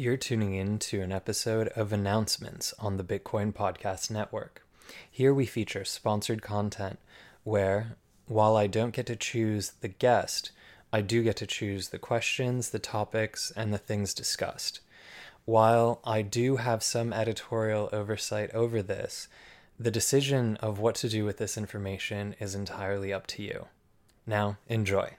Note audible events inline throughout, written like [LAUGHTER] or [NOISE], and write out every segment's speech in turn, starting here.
You're tuning in to an episode of Announcements on the Bitcoin Podcast Network. Here we feature sponsored content where, while I don't get to choose the guest, I do get to choose the questions, the topics, and the things discussed. While I do have some editorial oversight over this, the decision of what to do with this information is entirely up to you. Now, enjoy.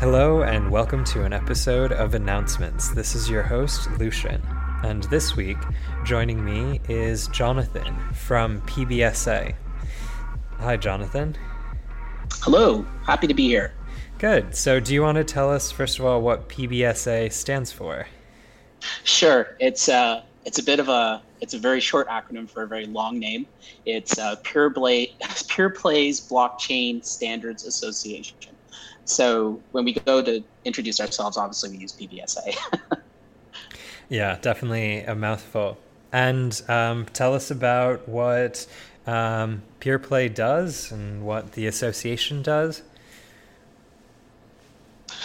Hello, and welcome to an episode of Announcements. This is your host, Lucian. And this week, joining me is Jonathan from PBSA. Hi, Jonathan. Hello, happy to be here. Good. So, do you want to tell us, first of all, what PBSA stands for? Sure. It's uh, it's a bit of a it's a very short acronym for a very long name. It's uh, Pure, Play, [LAUGHS] Peerplays Blockchain Standards Association. So when we go to introduce ourselves, obviously we use PBSA. [LAUGHS] yeah, definitely a mouthful. And um, tell us about what um, Peerplay does and what the association does.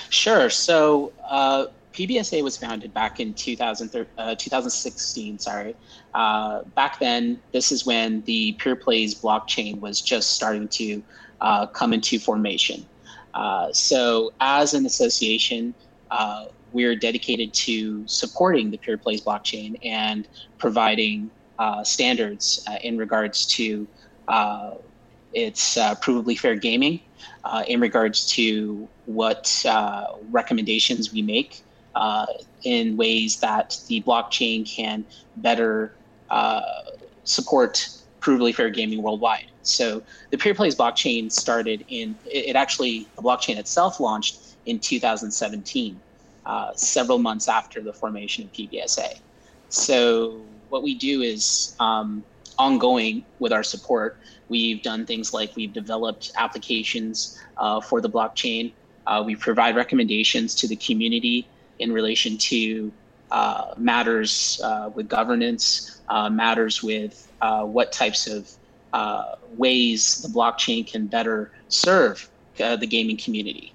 Sure. So uh, PBSA was founded back in 2000, uh, 2016. Sorry. Uh, back then, this is when the Peerplays blockchain was just starting to uh, come into formation. Uh, so, as an association, uh, we're dedicated to supporting the Peerplays blockchain and providing uh, standards uh, in regards to uh, its provably fair gaming, in regards to what recommendations we make in ways that the blockchain can better support provably fair gaming worldwide. So the Peerplays blockchain started in, it, actually, the blockchain itself launched in 2017, uh, several months after the formation of PBSA. So what we do is um, ongoing with our support. We've done things like we've developed applications uh, for the blockchain. Uh, we provide recommendations to the community in relation to uh, matters uh, with governance, uh, matters with uh, what types of ways the blockchain can better serve the gaming community.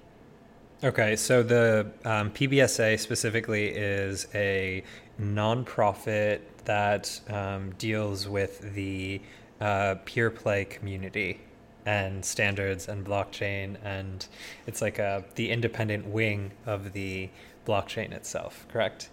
Okay, so the um, PBSA specifically is a nonprofit that um, deals with the uh, Peerplay community and standards and blockchain, and it's like a the independent wing of the blockchain itself. Correct?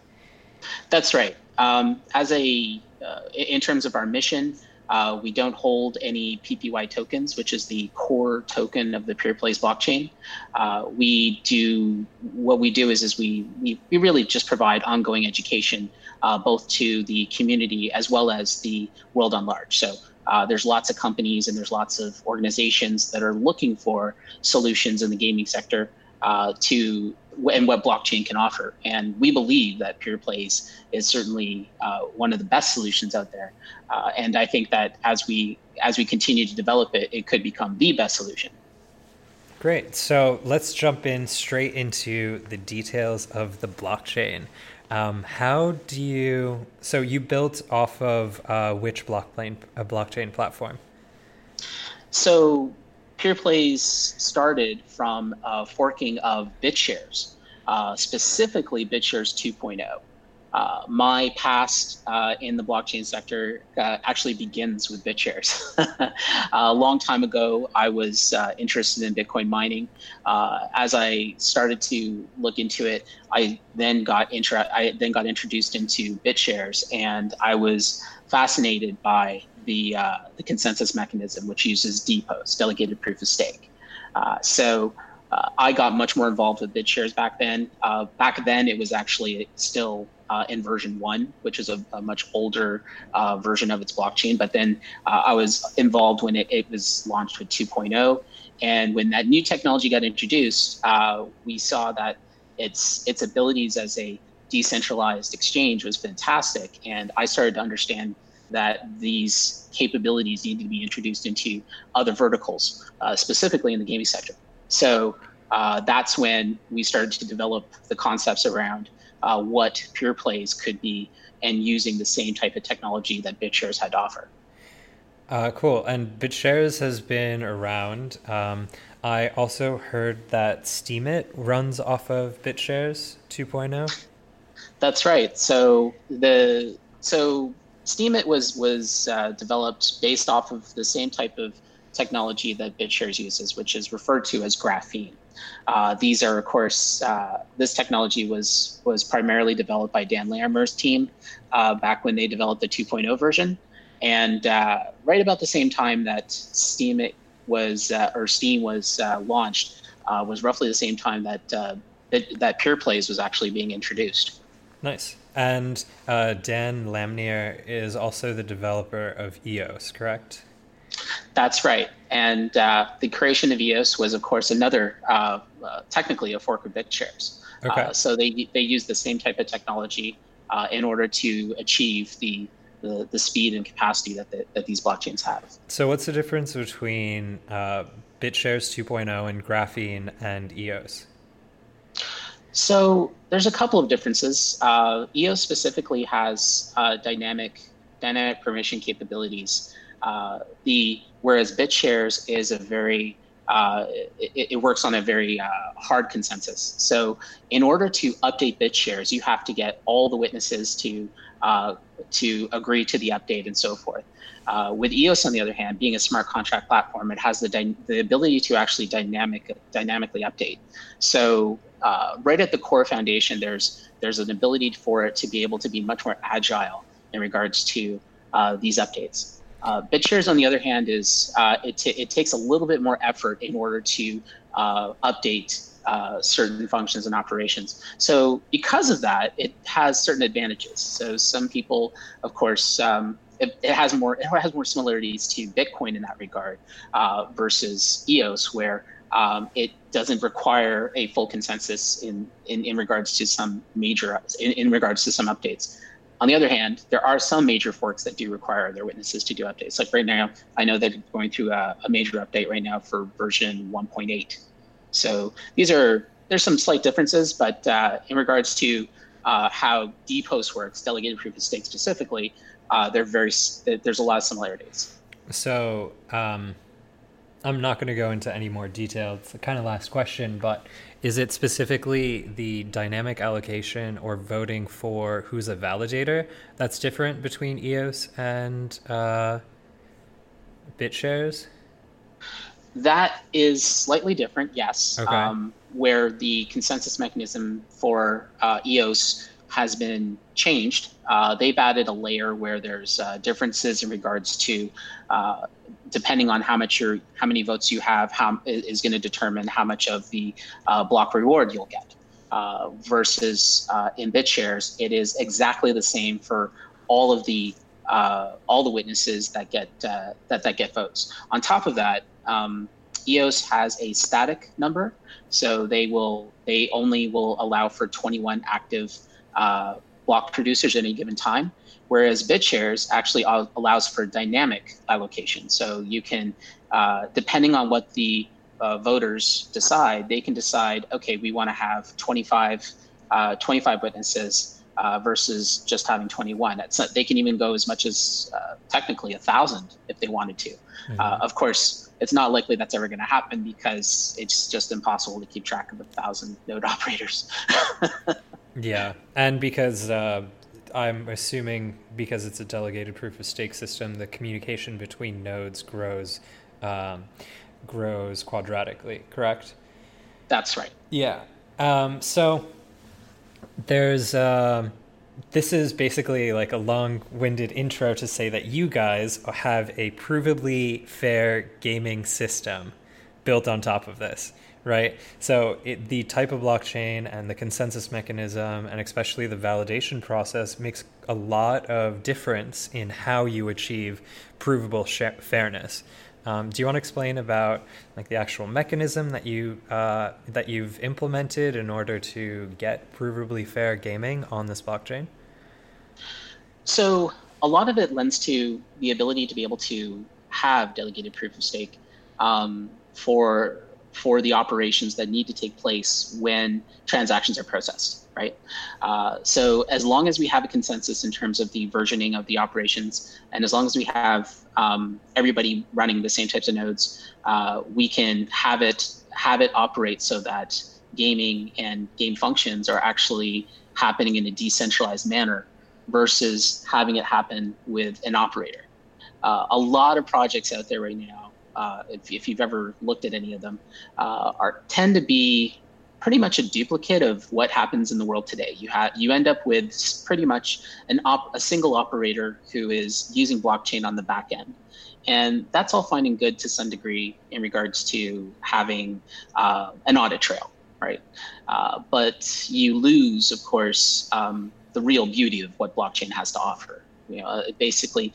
That's right. Um, as a uh, in terms of our mission, uh, we don't hold any PPY tokens, which is the core token of the Peerplays blockchain. Uh, we do what we do is is we we, we really just provide ongoing education uh, both to the community as well as the world on large. So. Uh, there's lots of companies and there's lots of organizations that are looking for solutions in the gaming sector uh, to and what blockchain can offer. And we believe that Peerplays is certainly uh, one of the best solutions out there. Uh, and I think that as we as we continue to develop it, it could become the best solution. Great. So let's jump in straight into the details of the blockchain. Um, how do you? So you built off of uh, which blockchain a blockchain platform? So Peerplays started from a forking of BitShares, uh, specifically BitShares 2.0. Uh, my past uh, in the blockchain sector uh, actually begins with BitShares. [LAUGHS] a long time ago, I was uh, interested in Bitcoin mining. Uh, as I started to look into it, I then got intra- I then got introduced into BitShares, and I was fascinated by the uh, the consensus mechanism, which uses DPoS, delegated proof of stake. Uh, so uh, I got much more involved with BitShares back then. Uh, back then, it was actually still uh, in version one, which is a, a much older uh, version of its blockchain. But then I was involved when it, it, was launched with 2.0. And when that new technology got introduced, we saw that its its abilities as a decentralized exchange was fantastic, and I started to understand that these capabilities need to be introduced into other verticals, uh, specifically in the gaming sector. So uh, that's when we started to develop the concepts around uh, what Peerplays could be and using the same type of technology that BitShares had to offer. Uh, cool. And BitShares has been around. Um, I also heard that Steemit runs off of BitShares 2.0. That's right. So the so Steemit was was uh, developed based off of the same type of technology that BitShares uses, which is referred to as graphene. Uh, these are, of course, uh, this technology was was primarily developed by Dan Larimer's team uh, back when they developed the 2.0 version, and uh, right about the same time that Steemit was uh, or Steem was launched was roughly the same time that that, that Peerplays was actually being introduced. Nice. And uh, Dan Larimer is also the developer of EOS, correct? That's right. And uh, the creation of EOS was, of course, another, uh, uh technically a fork of BitShares. Okay. Uh, so they, they use the same type of technology uh, in order to achieve the, the, the speed and capacity that, the, that these blockchains have. So, what's the difference between BitShares 2.0 and Graphene and EOS? So there's a couple of differences. Uh, EOS specifically has uh, dynamic dynamic permission capabilities. Uh, the whereas BitShares is a very uh, it, it, works on a very uh, hard consensus. So in order to update BitShares, you have to get all the witnesses to uh, to agree to the update and so forth. With EOS, on the other hand, being a smart contract platform, it has the, dy- the ability to actually dynamic dynamically update. So uh, right at the core foundation, there's there's an ability for it to be able to be much more agile in regards to uh, these updates. Uh, BitShares, on the other hand, is uh, it, t- it takes a little bit more effort in order to uh, update uh, certain functions and operations. So because of that, it has certain advantages. So some people, of course, um, it, it, has more it has more similarities to Bitcoin in that regard versus EOS, where um, it doesn't require a full consensus in, in, in regards to some major in, in regards to some updates. On the other hand, there are some major forks that do require their witnesses to do updates. Like right now, I know that it's going through a, a major update right now for version 1.8. So these are there's some slight differences, but uh, in regards to uh, how DPoS works, delegated proof of stake specifically, uh, they're very there's a lot of similarities. So um, I'm not going to go into any more detail. It's the kind of last question, but is it specifically the dynamic allocation or voting for who's a validator that's different between EOS and uh, BitShares? That is slightly different, yes. Okay. Um, where the consensus mechanism for uh, EOS has been changed. Uh, they've added a layer where there's uh, differences in regards to uh, depending on how much your how many votes you have, how is going to determine how much of the uh, block reward you'll get. Uh, versus uh, in BitShares, it is exactly the same for all of the all the witnesses that get that that get votes. On top of that. Um, EOS has a static number, so they will they only will allow for 21 active uh, block producers at any given time, whereas BitShares actually allows for dynamic allocation. So you can, uh, depending on what the uh, voters decide, they can decide, okay, we want to have 25, uh, 25 witnesses uh, versus just having 21. Not, they can even go as much as uh, technically a thousand if they wanted to. Mm-hmm. of course, it's not likely that's ever going to happen because it's just impossible to keep track of a thousand node [LAUGHS] operators. Yeah, and because uh, I'm assuming because it's a delegated proof of stake system, the communication between nodes grows um, grows quadratically. Correct. That's right. Yeah. Um, so there's uh, this is basically like a long-winded intro to say that you guys have a provably fair gaming system built on top of this right? So it, the type of blockchain and the consensus mechanism, and especially the validation process, makes a lot of difference in how you achieve provable sh- fairness. Um, do you want to explain about like the actual mechanism that you uh, that you've implemented in order to get provably fair gaming on this blockchain? So a lot of it lends to the ability to be able to have delegated proof of stake um, for for the operations that need to take place when transactions are processed, right? Uh, so as long as we have a consensus in terms of the versioning of the operations, and as long as we have um, everybody running the same types of nodes, uh, we can have it have it operate so that gaming and game functions are actually happening in a decentralized manner versus having it happen with an operator. Uh, a lot of projects out there right now, uh, if, if, you've ever looked at any of them, uh, are tend to be pretty much a duplicate of what happens in the world today. You have you end up with pretty much an op, a single operator who is using blockchain on the back end. And that's all fine and good to some degree in regards to having uh, an audit trail, right? Uh, but you lose, of course, um, the real beauty of what blockchain has to offer. You know, uh, basically,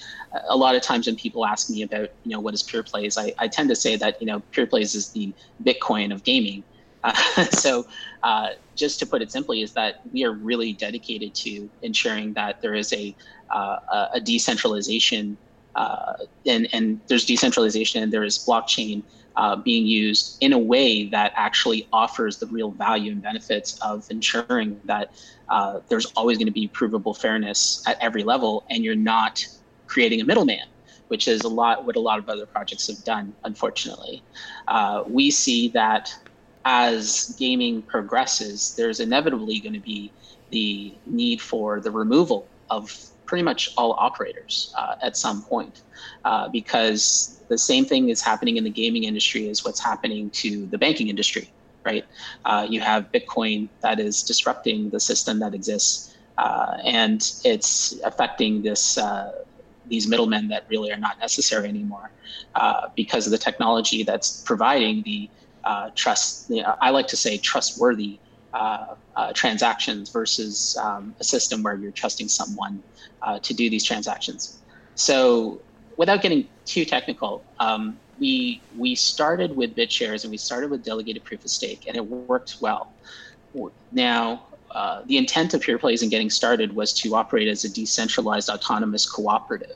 a lot of times when people ask me about, you know, what is Peerplays, I, I tend to say that, you know, Peerplays is the Bitcoin of gaming. [LAUGHS] Uh, so, uh, just to put it simply, is that we are really dedicated to ensuring that there is a uh, a decentralization, uh, and and there's decentralization, and there is blockchain uh, being used in a way that actually offers the real value and benefits of ensuring that uh, there's always going to be provable fairness at every level, and you're not creating a middleman, which is a lot what a lot of other projects have done. Unfortunately, uh, we see that as gaming progresses, there's inevitably going to be the need for the removal of pretty much all operators uh, at some point, uh, because the same thing is happening in the gaming industry as what's happening to the banking industry, right? Uh, you have Bitcoin that is disrupting the system that exists, uh, and it's affecting this uh, these middlemen that really are not necessary anymore uh, because of the technology that's providing the trust. You know, I like to say trustworthy uh, uh, transactions versus um, a system where you're trusting someone uh, to do these transactions. So, without getting too technical, um, we we started with BitShares and we started with delegated proof of stake, and it worked well. Now, uh, the intent of Peerplays in getting started was to operate as a decentralized autonomous cooperative.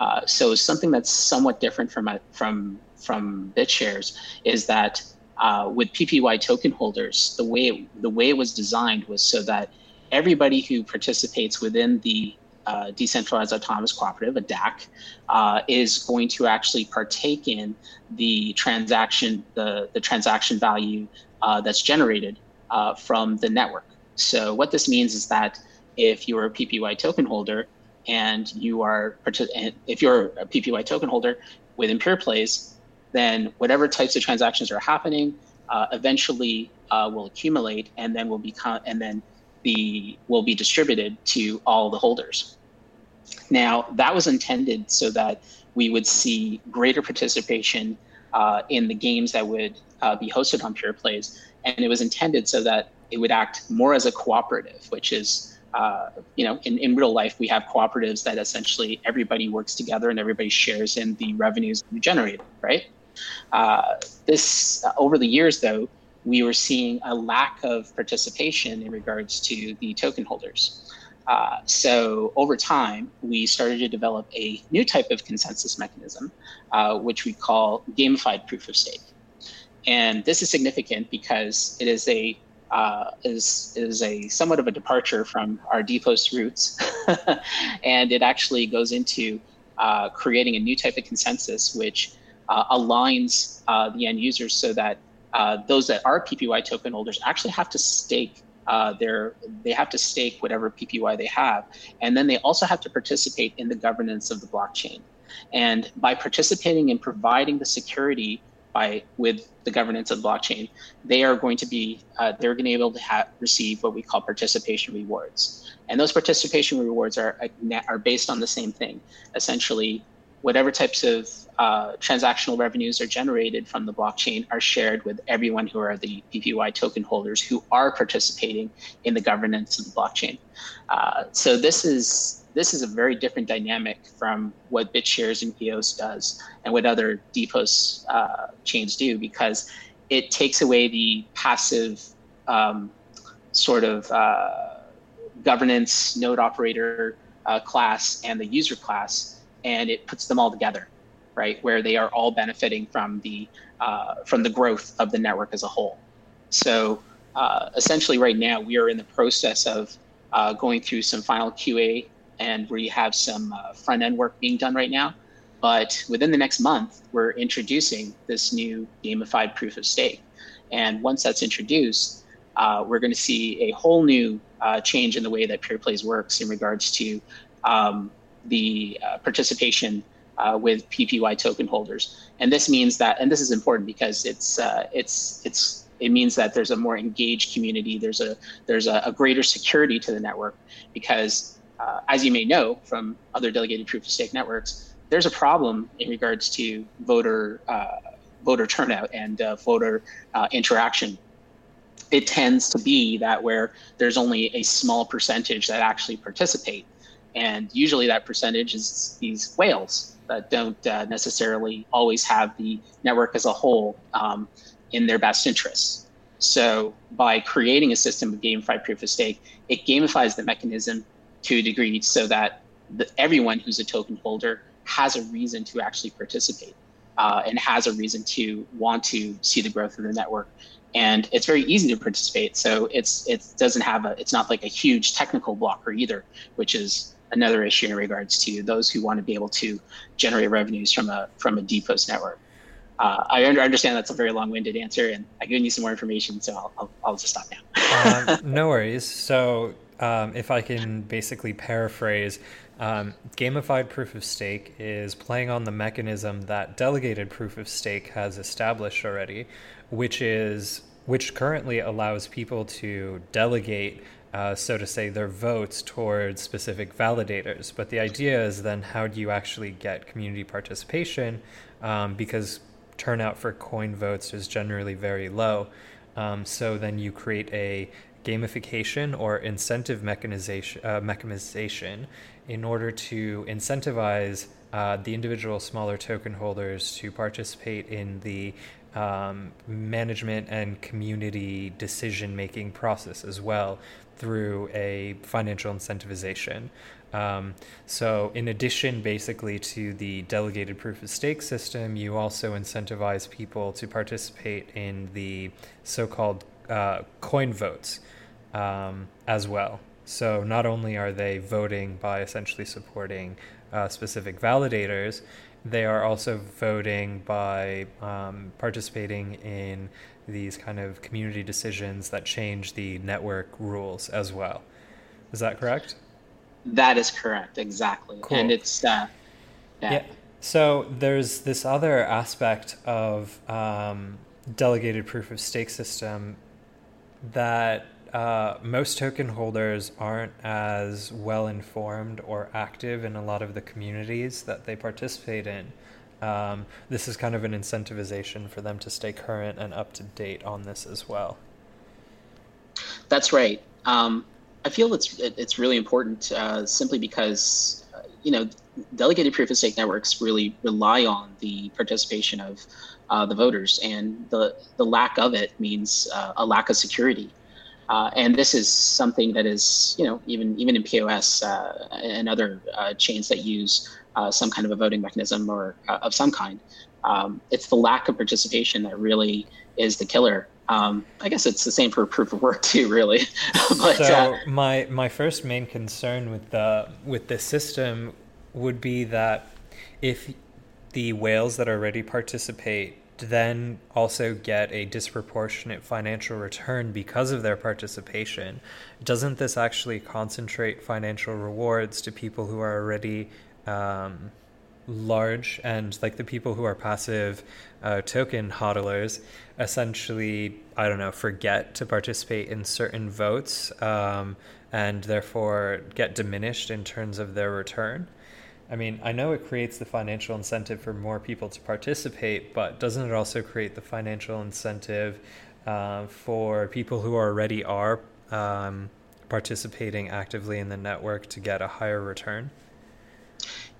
Uh, so, something that's somewhat different from from from BitShares is that uh, with PPY token holders, the way it, the way it was designed was so that everybody who participates within the uh, decentralized autonomous cooperative, a DAC, uh, is going to actually partake in the transaction the the transaction value uh, that's generated uh, from the network. So what this means is that if you're a PPY token holder and you are if you're a PPY token holder within Peerplays, then whatever types of transactions are happening uh, eventually uh, will accumulate and then will become and then be will be distributed to all the holders. Now that was intended so that we would see greater participation uh, in the games that would uh, be hosted on Peerplays, and it was intended so that it would act more as a cooperative, which is uh, you know, in, in real life, we have cooperatives that essentially everybody works together and everybody shares in the revenues generated, right? Uh, this uh, over the years, though, we were seeing a lack of participation in regards to the token holders. Uh, so over time, we started to develop a new type of consensus mechanism, uh, which we call gamified proof of stake. And this is significant because it is a uh, is is a somewhat of a departure from our DPoS roots, [LAUGHS] and it actually goes into uh, creating a new type of consensus, which aligns uh, the end users so that uh, those that are PPY token holders actually have to stake uh, their they have to stake whatever PPY they have, and then they also have to participate in the governance of the blockchain. And by participating and providing the security by with the governance of the blockchain, they are going to be uh, they're going to be able to have, receive what we call participation rewards. And those participation rewards are are based on the same thing, essentially whatever types of uh, transactional revenues are generated from the blockchain are shared with everyone who are the PPY token holders who are participating in the governance of the blockchain. Uh, so this is this is a very different dynamic from what BitShares and EOS does and what other DPoS uh, chains do because it takes away the passive um, sort of uh, governance node operator uh, class and the user class, and it puts them all together, right? Where they are all benefiting from the uh, from the growth of the network as a whole. So uh, essentially, right now we are in the process of uh, going through some final QA, and we have some uh, front end work being done right now. But within the next month, we're introducing this new gamified proof of stake. And once that's introduced, uh, we're going to see a whole new uh, change in the way that PeerPlays works in regards to um, the uh, participation uh, with PPY token holders. And this means that, and this is important because it's uh, it's it's it means that there's a more engaged community. There's a there's a, a greater security to the network because, uh, as you may know from other delegated proof of stake networks, there's a problem in regards to voter voter turnout and voter interaction it tends to be that where there's only a small percentage that actually participate. And usually that percentage is these whales that don't uh, necessarily always have the network as a whole um, in their best interests. So by creating a system of gamified proof of stake, it gamifies the mechanism to a degree so that the, everyone who's a token holder has a reason to actually participate uh, and has a reason to want to see the growth of the network and it's very easy to participate. So it's it doesn't have a it's not like a huge technical blocker either, which is another issue in regards to those who want to be able to generate revenues from a from a DPoS network. Uh, I understand that's a very long-winded answer, and I've given you some more information, so I'll, I'll, I'll just stop now. um, [LAUGHS] no worries. So um, if I can basically paraphrase, um, gamified proof of stake is playing on the mechanism that delegated proof of stake has established already, which is which currently allows people to delegate, uh, so to say, their votes towards specific validators. But the idea is then how do you actually get community participation? Um, because turnout for coin votes is generally very low. Um, so then you create a gamification or incentive mechanization, uh, mechanization in order to incentivize uh, the individual smaller token holders to participate in the um, management and community decision making process as well through a financial incentivization. Um, so, in addition, basically, to the delegated proof of stake system, you also incentivize people to participate in the so called uh, coin votes um, as well. So, not only are they voting by essentially supporting uh, specific validators, they are also voting by um, participating in these kind of community decisions that change the network rules as well. Is that correct? That is correct, exactly. Cool. And it's uh, yeah. yeah. So there's this other aspect of um, delegated proof of stake system that uh, most token holders aren't as well informed or active in a lot of the communities that they participate in. Um, this is kind of an incentivization for them to stay current and up to date on this as well. That's right. Um, I feel it's it's really important uh, simply because uh, you know delegated proof of stake networks really rely on the participation of uh, the voters, and the the lack of it means uh, a lack of security. Uh, and this is something that is, you know, even even in POS uh, and other chains that use uh, some kind of a voting mechanism or uh, of some kind, um, it's the lack of participation that really is the killer. Um, I guess it's the same for proof of work [LAUGHS] too, really. [LAUGHS] but, so uh, my my first main concern with the with this system would be that if the whales that already participate then also get a disproportionate financial return because of their participation, doesn't this actually concentrate financial rewards to people who are already um, large and like the people who are passive uh, token hodlers essentially, I don't know, forget to participate in certain votes um, and therefore get diminished in terms of their return? I mean, I know it creates the financial incentive for more people to participate, but doesn't it also create the financial incentive uh, for people who already are um, participating actively in the network to get a higher return?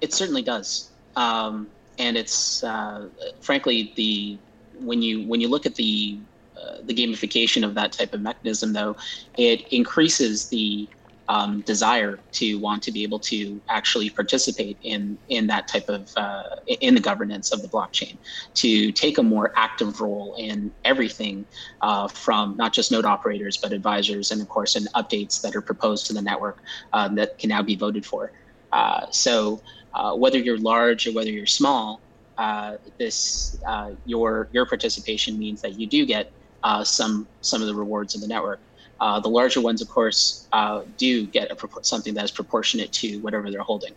It certainly does, um, and it's uh, frankly the when you when you look at the uh, the gamification of that type of mechanism, though, it increases the um, desire to want to be able to actually participate in in that type of uh, in the governance of the blockchain, to take a more active role in everything uh, from not just node operators but advisors and of course in updates that are proposed to the network um, that can now be voted for. Uh, so uh, whether you're large or whether you're small, uh, this uh, your your participation means that you do get some some of the rewards of the network. Uh, the larger ones, of course, uh, do get a, something that is proportionate to whatever they're holding.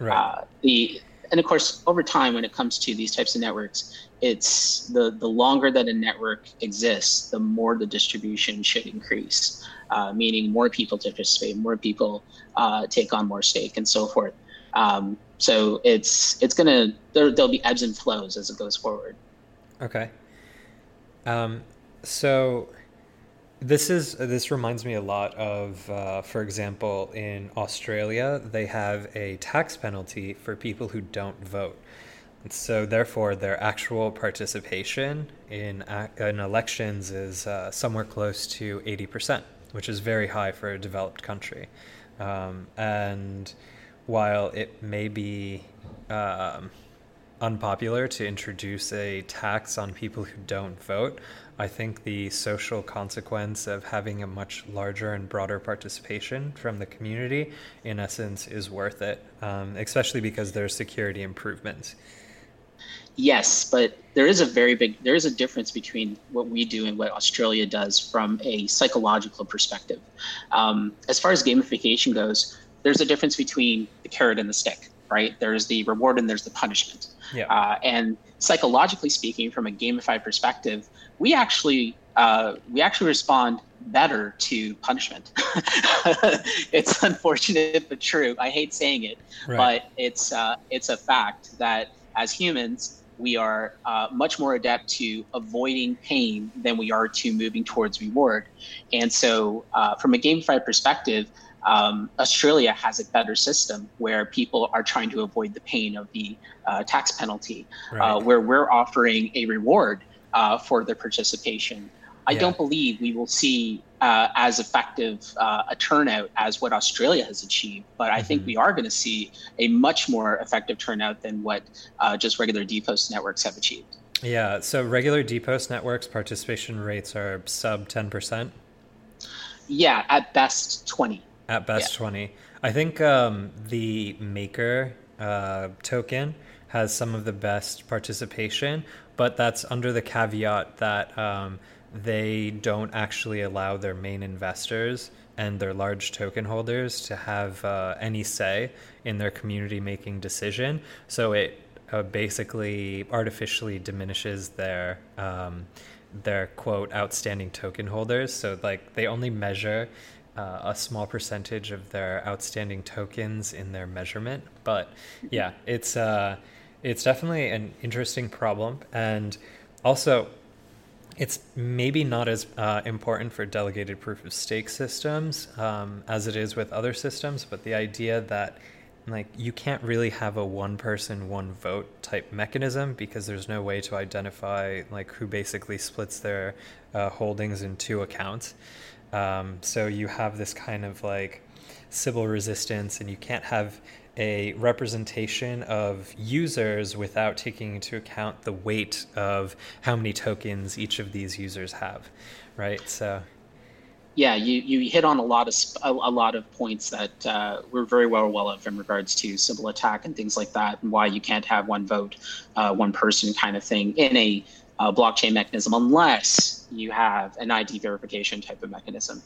Right. Uh, the and of course, over time, when it comes to these types of networks, it's the the longer that a network exists, the more the distribution should increase, uh, meaning more people participate, more people uh, take on more stake, and so forth. Um, so it's it's gonna there, there'll be ebbs and flows as it goes forward. Okay. Um, so this is this reminds me a lot of, uh, for example, in Australia, they have a tax penalty for people who don't vote. So, therefore, their actual participation in in elections is uh, somewhere close to eighty percent, which is very high for a developed country. Um, and while it may be um, unpopular to introduce a tax on people who don't vote, I think the social consequence of having a much larger and broader participation from the community, in essence, is worth it, um, especially because there's security improvements. Yes, but there is a very big there is a difference between what we do and what Australia does from a psychological perspective. Um, as far as gamification goes, there's a difference between carrot and the stick, right? There's the reward and there's the punishment. Yeah. Uh, and psychologically speaking, from a gamified perspective, we actually uh, we actually respond better to punishment. [LAUGHS] it's unfortunate but true. I hate saying it, right. but it's uh, it's a fact that as humans we are uh, much more adept to avoiding pain than we are to moving towards reward. And so, uh, from a gamified perspective, um, Australia has a better system where people are trying to avoid the pain of the uh, tax penalty, uh, right. uh, where we're offering a reward uh, for their participation. I yeah. don't believe we will see uh, as effective uh, a turnout as what Australia has achieved, but I mm-hmm. think we are going to see a much more effective turnout than what just regular DPoS networks have achieved. Yeah, so regular DPoS networks participation rates are sub 10%. Yeah, at best 20 at best yeah. 20 i think um, the maker uh, token has some of the best participation but that's under the caveat that um, they don't actually allow their main investors and their large token holders to have uh, any say in their community making decision. So it uh, basically artificially diminishes their um, their quote outstanding token holders. So like they only measure uh, a small percentage of their outstanding tokens in their measurement. But yeah, it's uh, it's definitely an interesting problem, and also it's maybe not as uh, important for delegated proof of stake systems um, as it is with other systems. But the idea that like you can't really have a one person one vote type mechanism because there's no way to identify like who basically splits their uh, holdings in two accounts um, so you have this kind of like Sybil resistance, and you can't have a representation of users without taking into account the weight of how many tokens each of these users have, right? So. Yeah, you, you hit on a lot of a, a lot of points that uh, we're very well aware of in regards to Sybil attack and things like that, and why you can't have one vote, uh, one person kind of thing in a uh, blockchain mechanism unless you have an ID verification type of mechanism.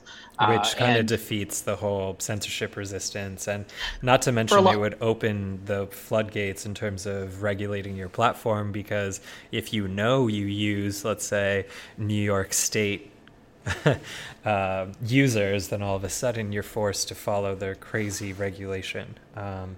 Which uh, kind of defeats the whole censorship resistance. And not to mention, lo- it would open the floodgates in terms of regulating your platform because if you know you use, let's say, New York State [LAUGHS] uh, users, then all of a sudden you're forced to follow their crazy regulation. Um,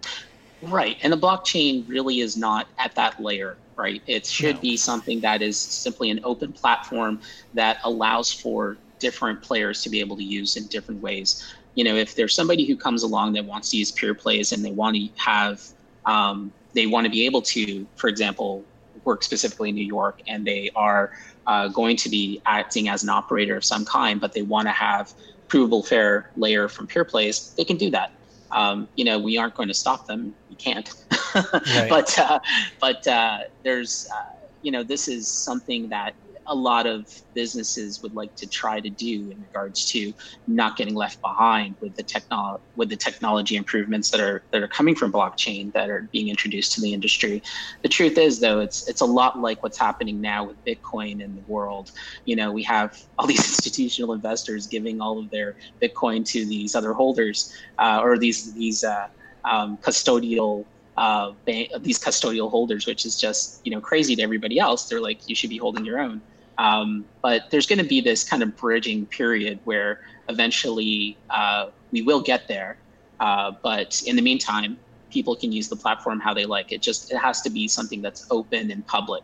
right. And the blockchain really is not at that layer right? It should no. be something that is simply an open platform that allows for different players to be able to use in different ways. You know, if there's somebody who comes along that wants to use Peerplays and they want to have, um, they want to be able to, for example, work specifically in New York and they are uh, going to be acting as an operator of some kind, but they want to have provable fair layer from Peerplays, they can do that. Um, you know, we aren't going to stop them. You can't. [LAUGHS] right. But uh, but uh, there's uh, you know this is something that a lot of businesses would like to try to do in regards to not getting left behind with the technology with the technology improvements that are that are coming from blockchain that are being introduced to the industry. The truth is though it's it's a lot like what's happening now with Bitcoin in the world. You know, we have [LAUGHS] all these institutional investors giving all of their Bitcoin to these other holders uh, or these these uh, um, custodial uh, these custodial holders, which is just you know crazy to everybody else. They're like, you should be holding your own. Um, but there's going to be this kind of bridging period where eventually uh, we will get there. Uh, but in the meantime, people can use the platform how they like. It just it has to be something that's open and public,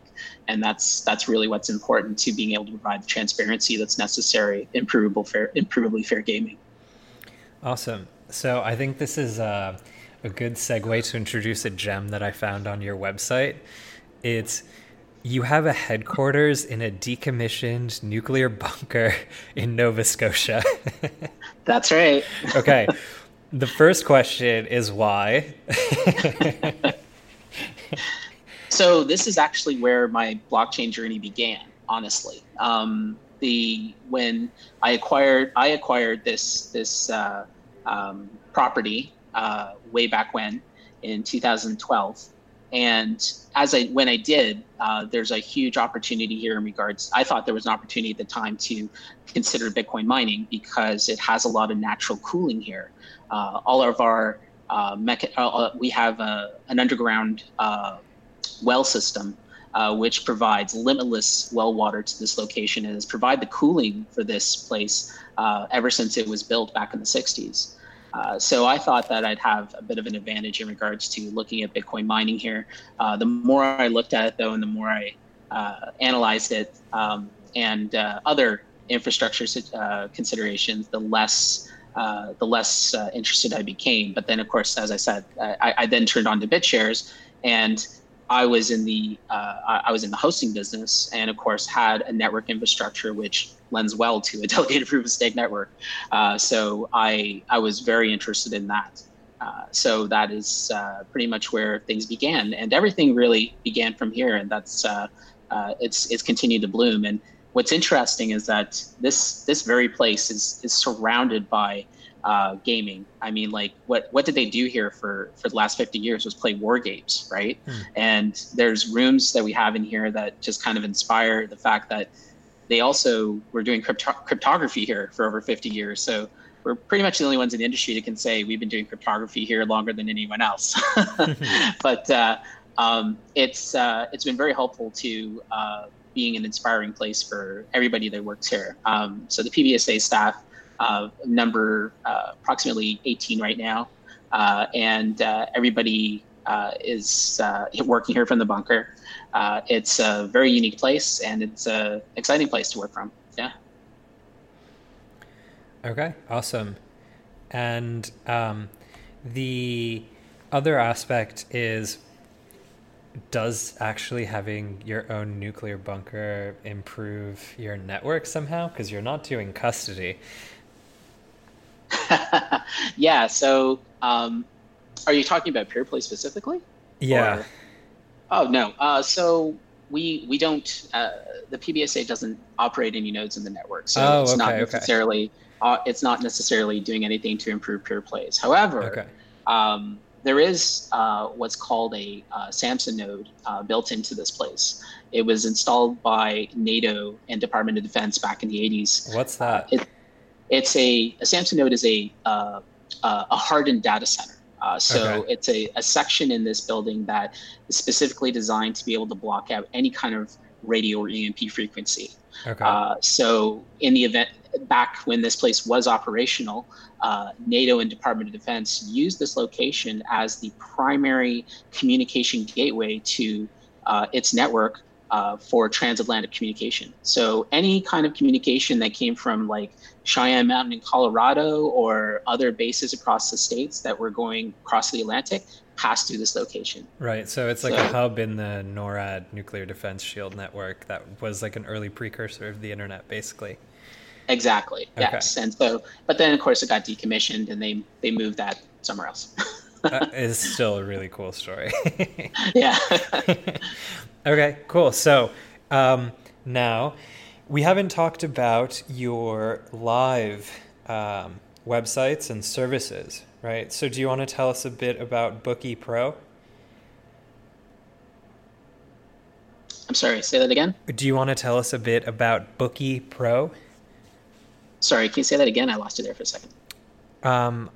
and that's that's really what's important to being able to provide the transparency that's necessary, improvable fair, improvably fair gaming. Awesome. So I think this is a, a good segue to introduce a gem that I found on your website. It's you have a headquarters in a decommissioned nuclear bunker [LAUGHS] in Nova Scotia. [LAUGHS] That's right. okay. The first question is why? [LAUGHS] so this is actually where my blockchain journey began, honestly. Um, the when I acquired I acquired this this uh, um, property uh, way back when in 2012 and as I when I did, uh, there's a huge opportunity here in regards. I thought there was an opportunity at the time to consider Bitcoin mining because it has a lot of natural cooling here. Uh, all of our uh, mecha- uh, uh, we have a, an underground uh, well system which provides limitless well water to this location and has provided the cooling for this place ever since it was built back in the 60s. Uh, so I thought that I'd have a bit of an advantage in regards to looking at Bitcoin mining here. Uh, the more I looked at it, though, and the more I uh, analyzed it um, and uh, other infrastructure uh, considerations, the less the less interested I became. But then, of course, as I said, I, I then turned on to BitShares, and I was in the I was in the hosting business, and of course had a network infrastructure which lends well to a [LAUGHS] delegated proof of stake network. Uh, so I I was very interested in that. Uh, so that is uh, pretty much where things began, and everything really began from here, and that's uh, uh, it's it's continued to bloom. And what's interesting is that this this very place is is surrounded by uh, gaming. I mean, like what what did they do here for for the last 50 years was play war games, right? Hmm. And there's rooms that we have in here that just kind of inspire the fact that they also were doing crypto- cryptography here for over 50 years. So we're pretty much the only ones in the industry that can say we've been doing cryptography here longer than anyone else. [LAUGHS] [LAUGHS] but uh, um, it's uh, it's been very helpful to uh, being an inspiring place for everybody that works here. Um, so the PBSA staff uh, number uh, approximately 18 right now, uh, and everybody is working here from the bunker uh, it's a very unique place and it's an exciting place to work from. Yeah. Okay, awesome. And um, the other aspect is does actually having your own nuclear bunker improve your network somehow? Because you're not doing custody. [LAUGHS] yeah. So, um, are you talking about Peerplay specifically? Yeah. Or? Oh no. Uh, so we we don't. Uh, the PBSA doesn't operate any nodes in the network, so oh, it's okay, not necessarily okay. uh, it's not necessarily doing anything to improve Peerplays. However, okay. um, there is uh, what's called a uh, Samson node uh, built into this place. It was installed by NATO and Department of Defense back in the 80s. What's that? It, it's a, a Samson node is a a hardened data center. Uh, so okay. it's a, a section in this building that is specifically designed to be able to block out any kind of radio or EMP frequency. Okay. Uh, so in the event back when this place was operational, uh, NATO and Department of Defense used this location as the primary communication gateway to uh, its network uh, for transatlantic communication. So any kind of communication that came from like Cheyenne Mountain in Colorado or other bases across the states that were going across the Atlantic passed through this location. Right. So it's like so, a hub in the NORAD nuclear defense shield network that was like an early precursor of the internet, basically. Exactly. Okay. Yes. And so, but then of course it got decommissioned and they they moved that somewhere else. [LAUGHS] that is still a really cool story. [LAUGHS] yeah. [LAUGHS] okay. Cool. So um, now we haven't talked about your live um, websites and services, right? So do you want to tell us a bit about Bookie Pro? I'm sorry, say that again. Do you want to tell us a bit about Bookie Pro? Sorry, can you say that again? I lost you there for a second. Um,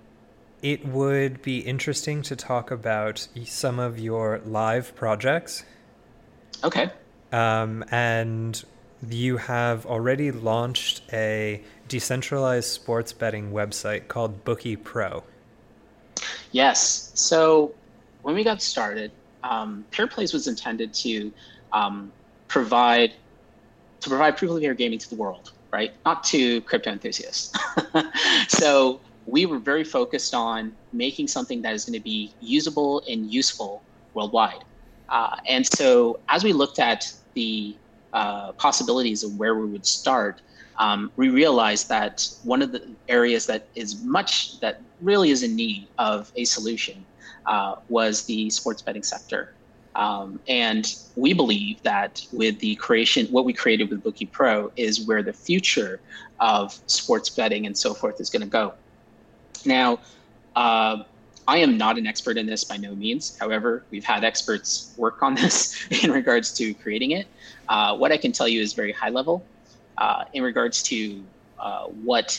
it would be interesting to talk about some of your live projects. Okay. Um, and you have already launched a decentralized sports betting website called Bookie Pro. Yes. So when we got started, um, Peerplays was intended to um, provide to provide provably fair gaming to the world right? Not to crypto enthusiasts. [LAUGHS] so we were very focused on making something that is going to be usable and useful worldwide. Uh, and so as we looked at the uh, possibilities of where we would start, um, we realized that one of the areas that is much that really is in need of a solution uh, was the sports betting sector. Um, and we believe that with the creation, what we created with Bookie Pro is where the future of sports betting and so forth is going to go. Now, uh, I am not an expert in this by no means. However, we've had experts work on [LAUGHS] this in regards to creating it. Uh, what I can tell you is very high level. Uh, in regards to uh, what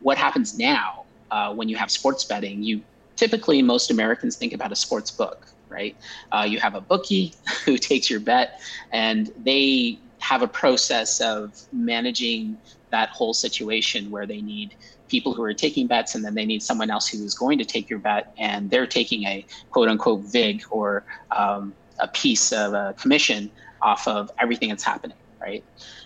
what happens now uh, when you have sports betting, you typically most Americans think about a sports book right? Uh, you have a bookie [LAUGHS] who takes your bet, and they have a process of managing that whole situation where they need people who are taking bets and then they need someone else who is going to take your bet and they're taking a quote unquote vig or um, a piece of a commission off of everything that's happening right?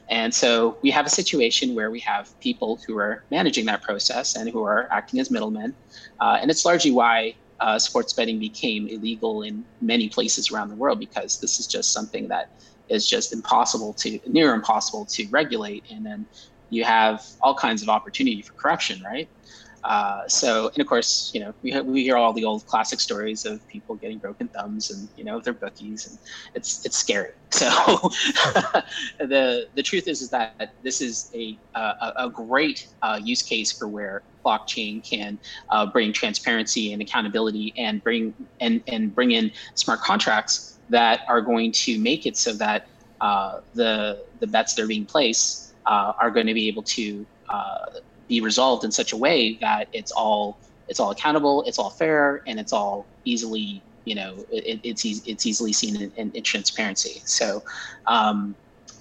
And so we have a situation where we have people who are managing that process and who are acting as middlemen uh, and it's largely why uh, sports betting became illegal in many places around the world because this is just something that is just impossible to near impossible to regulate. And then you have all kinds of opportunity for corruption right? Uh, so, and of course, you know, we, we hear all the old classic stories of people getting broken thumbs and, you know, their bookies and it's, it's scary. [LAUGHS] So [LAUGHS] the, the truth is, is that this is a, a, a great uh, use case for where blockchain can uh, bring transparency and accountability and bring, and, and bring in smart contracts that are going to make it so that uh, the, the bets that are being placed uh, are going to be able to uh, be resolved in such a way that it's all it's all accountable, it's all fair, and it's all easily you know it, it's it's easily seen in, in, in transparency. So. Um,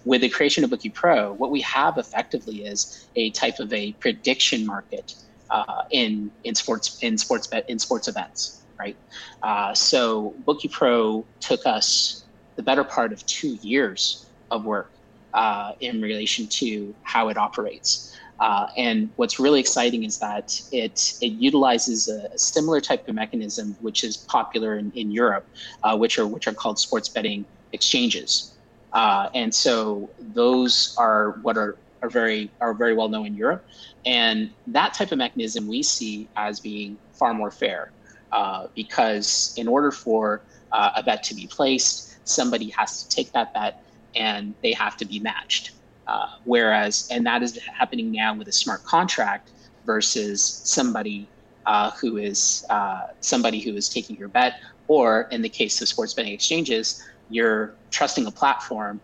with the creation of Bookie Pro, what we have effectively is a type of a prediction market uh, in in sports in sports bet in sports events, right? Uh, so Bookie Pro took us the better part of two years of work uh, in relation to how it operates. Uh, and what's really exciting is that it, it utilizes a, a similar type of mechanism, which is popular in, in Europe, uh, which are which are called sports betting exchanges. Uh, and so those are what are, are very are very well known in Europe. And that type of mechanism we see as being far more fair, uh, because in order for uh, a bet to be placed, somebody has to take that bet and they have to be matched. Uh, whereas, and that is happening now with a smart contract versus somebody uh, who is uh, somebody who is taking your bet, or in the case of sports betting exchanges, you're trusting a platform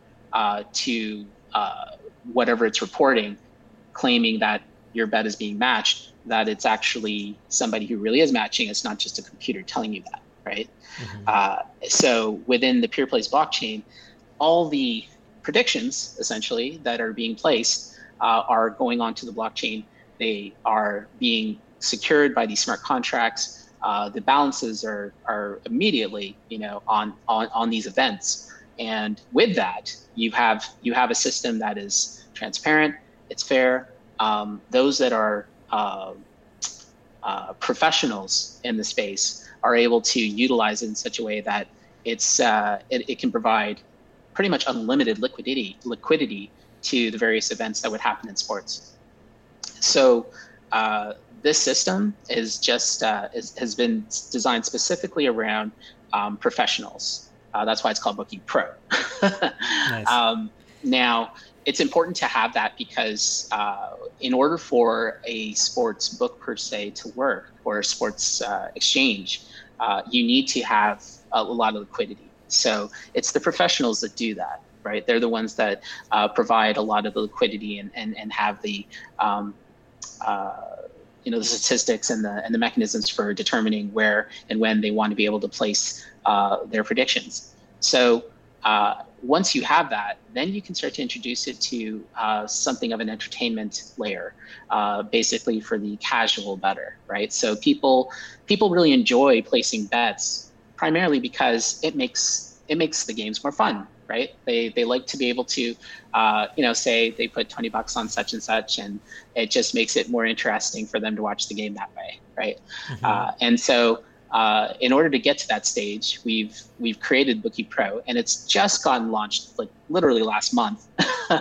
to whatever it's reporting, claiming that your bet is being matched, that it's actually somebody who really is matching. It's not just a computer telling you that, right? Mm-hmm. so within the Peerplays blockchain, all the predictions essentially that are being placed uh, are going onto the blockchain. They are being secured by these smart contracts. Uh, the balances are are immediately you know on on on these events, and with that, you have you have a system that is transparent, it's fair. Um, those that are uh, uh, professionals in the space are able to utilize it in such a way that it's uh, it, it, can provide pretty much unlimited liquidity liquidity to the various events that would happen in sports. So uh, this system is just uh, is, has been designed specifically around um, professionals. Uh, that's why it's called Bookie Pro. [LAUGHS] nice. um, now, it's important to have that because uh, in order for a sports book per se to work or a sports uh, exchange, uh, you need to have a, lot of liquidity. So it's the professionals that do that, right? They're the ones that uh, provide a lot of the liquidity and, and, and have the um, uh, you know the statistics and the and the mechanisms for determining where and when they want to be able to place uh, their predictions. So uh, once you have that, then you can start to introduce it to uh, something of an entertainment layer, uh, basically for the casual better, right? So people people really enjoy placing bets primarily because it makes it makes the games more fun, right? They they like to be able to, uh, you know, say they put twenty bucks on such and such, and it just makes it more interesting for them to watch the game that way, right? Mm-hmm. Uh, and so uh, in order to get to that stage, we've we've created Bookie Pro, and it's just gotten launched like literally last month,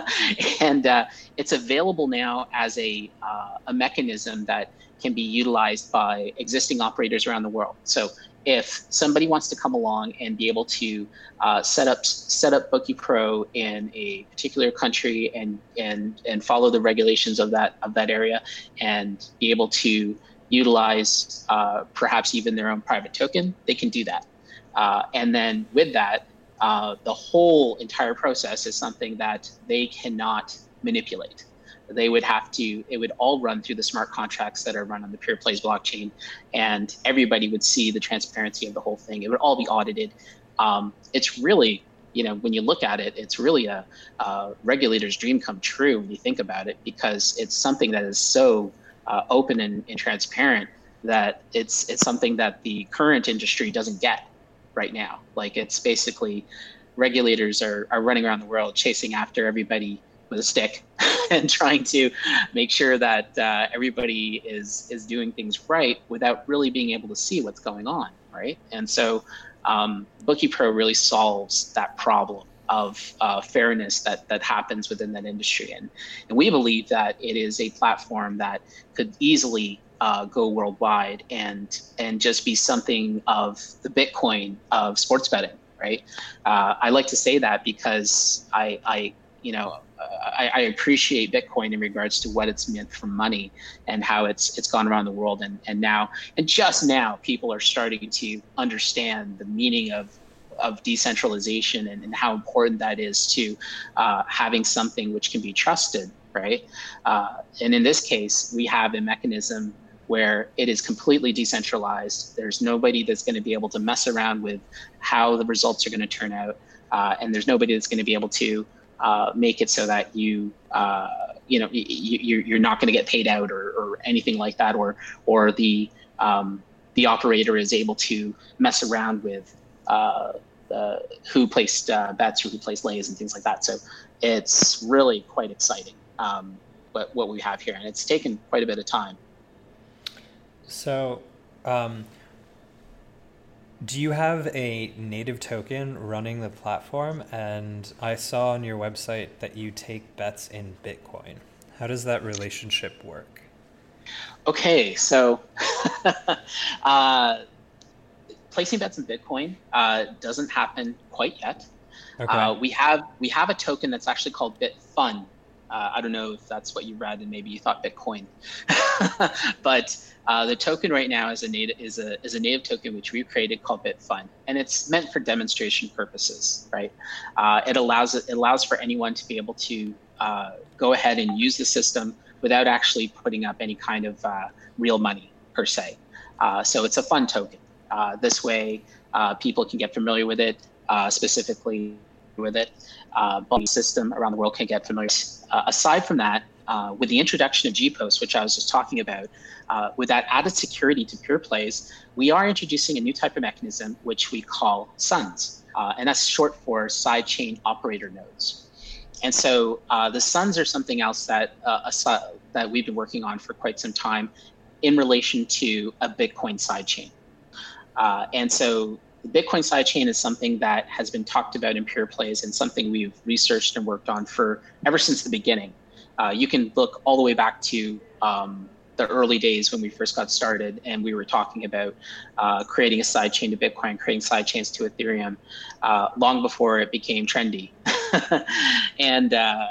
[LAUGHS] and uh, it's available now as a uh, a mechanism that can be utilized by existing operators around the world. So if somebody wants to come along and be able to uh, set up set up Bookie Pro in a particular country and and and follow the regulations of that of that area and be able to utilize uh, perhaps even their own private token, they can do that. Uh, and then with that, uh, the whole entire process is something that they cannot manipulate. They would have to, it would all run through the smart contracts that are run on the Peerplays blockchain, and everybody would see the transparency of the whole thing. It would all be audited. Um, it's really, you know, when you look at it, it's really a, a regulator's dream come true when you think about it, because it's something that is so uh, open and, and transparent that it's it's something that the current industry doesn't get right now. Like it's basically regulators are, are running around the world chasing after everybody with a stick [LAUGHS] and trying to make sure that uh, everybody is is doing things right without really being able to see what's going on, right? And so um, Bookie Pro really solves that problem of uh, fairness that that happens within that industry. And and we believe that it is a platform that could easily uh, go worldwide and and just be something of the Bitcoin of sports betting, right? Uh, I like to say that because I I you know. I, I, appreciate Bitcoin in regards to what it's meant for money and how it's it's gone around the world and and now and just now people are starting to understand the meaning of of decentralization and, and how important that is to uh, having something which can be trusted, right? Uh, and in this case, we have a mechanism where it is completely decentralized. There's nobody that's going to be able to mess around with how the results are going to turn out, uh, and there's nobody that's going to be able to uh, make it so that you uh, you know you, you're not going to get paid out or, or anything like that, or or the um, the operator is able to mess around with uh, uh, who placed uh, bets or who placed lays and things like that. So it's really quite exciting um, what, what we have here. And it's taken quite a bit of time. So, um, do you have a native token running the platform? And I saw on your website that you take bets in Bitcoin. How does that relationship work? Okay, so [LAUGHS] uh, placing bets in Bitcoin uh, doesn't happen quite yet. Okay. Uh, we have we have a token that's actually called Bitfun. Uh, I don't know if that's what you read and maybe you thought Bitcoin, [LAUGHS] but uh, the token right now is a native is a is a native token which we created called Bitfun, and it's meant for demonstration purposes. Right? Uh, it allows it allows for anyone to be able to uh, go ahead and use the system without actually putting up any kind of real money per se. so it's a fun token. Uh, this way, uh, people can get familiar with it, uh, specifically with it. Uh, but the system around the world can get familiar. Aside from that, with the introduction of GPOS, which I was just talking about, with that added security to Peerplays, we are introducing a new type of mechanism, which we call SONs. and that's short for sidechain operator nodes. And so uh, the SONs are something else that uh, that we've been working on for quite some time in relation to a Bitcoin sidechain. Uh, and so the Bitcoin sidechain is something that has been talked about in Peerplays and something we've researched and worked on for ever since the beginning. Uh, you can look all the way back to um, the early days when we first got started, and we were talking about uh, creating a sidechain to Bitcoin, creating sidechains to Ethereum, uh, long before it became trendy. [LAUGHS] and uh,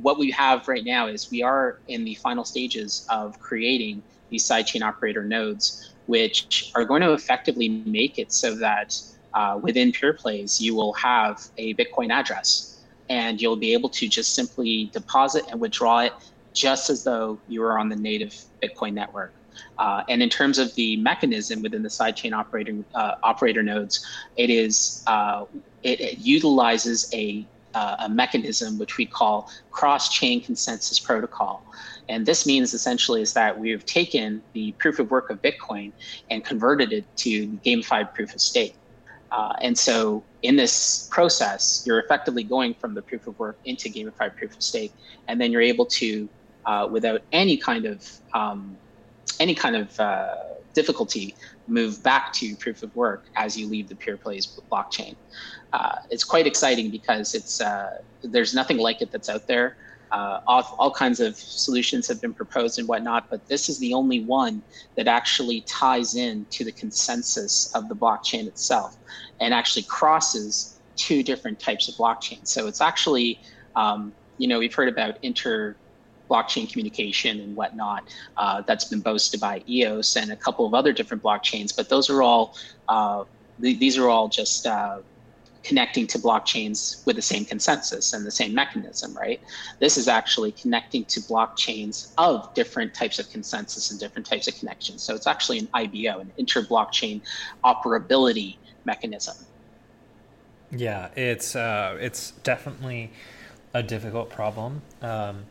what we have right now is we are in the final stages of creating these sidechain operator nodes, which are going to effectively make it so that uh, within Peerplays you will have a Bitcoin address, and you'll be able to just simply deposit and withdraw it just as though you were on the native Bitcoin network. Uh, and in terms of the mechanism within the sidechain operating uh, operator nodes, it is uh, it, it, utilizes a uh, a mechanism which we call cross-chain consensus protocol. And this means essentially is that we've taken the proof of work of Bitcoin and converted it to gamified proof of stake. Uh, and so in this process, you're effectively going from the proof of work into gamified proof of stake, and then you're able to uh, without any kind of um, any kind of uh, difficulty move back to proof of work as you leave the Peerplays blockchain. Uh, it's quite exciting because it's uh, there's nothing like it that's out there. Uh, all, all, kinds of solutions have been proposed and whatnot, but this is the only one that actually ties in to the consensus of the blockchain itself and actually crosses two different types of blockchains. So it's actually, um, you know, we've heard about inter blockchain communication and whatnot uh, that's been boasted by EOS and a couple of other different blockchains. But those are all uh, th- these are all just uh, connecting to blockchains with the same consensus and the same mechanism, right? This is actually connecting to blockchains of different types of consensus and different types of connections. So it's actually an IBO, an inter-blockchain operability mechanism. Yeah, it's uh, it's definitely a difficult problem. Um,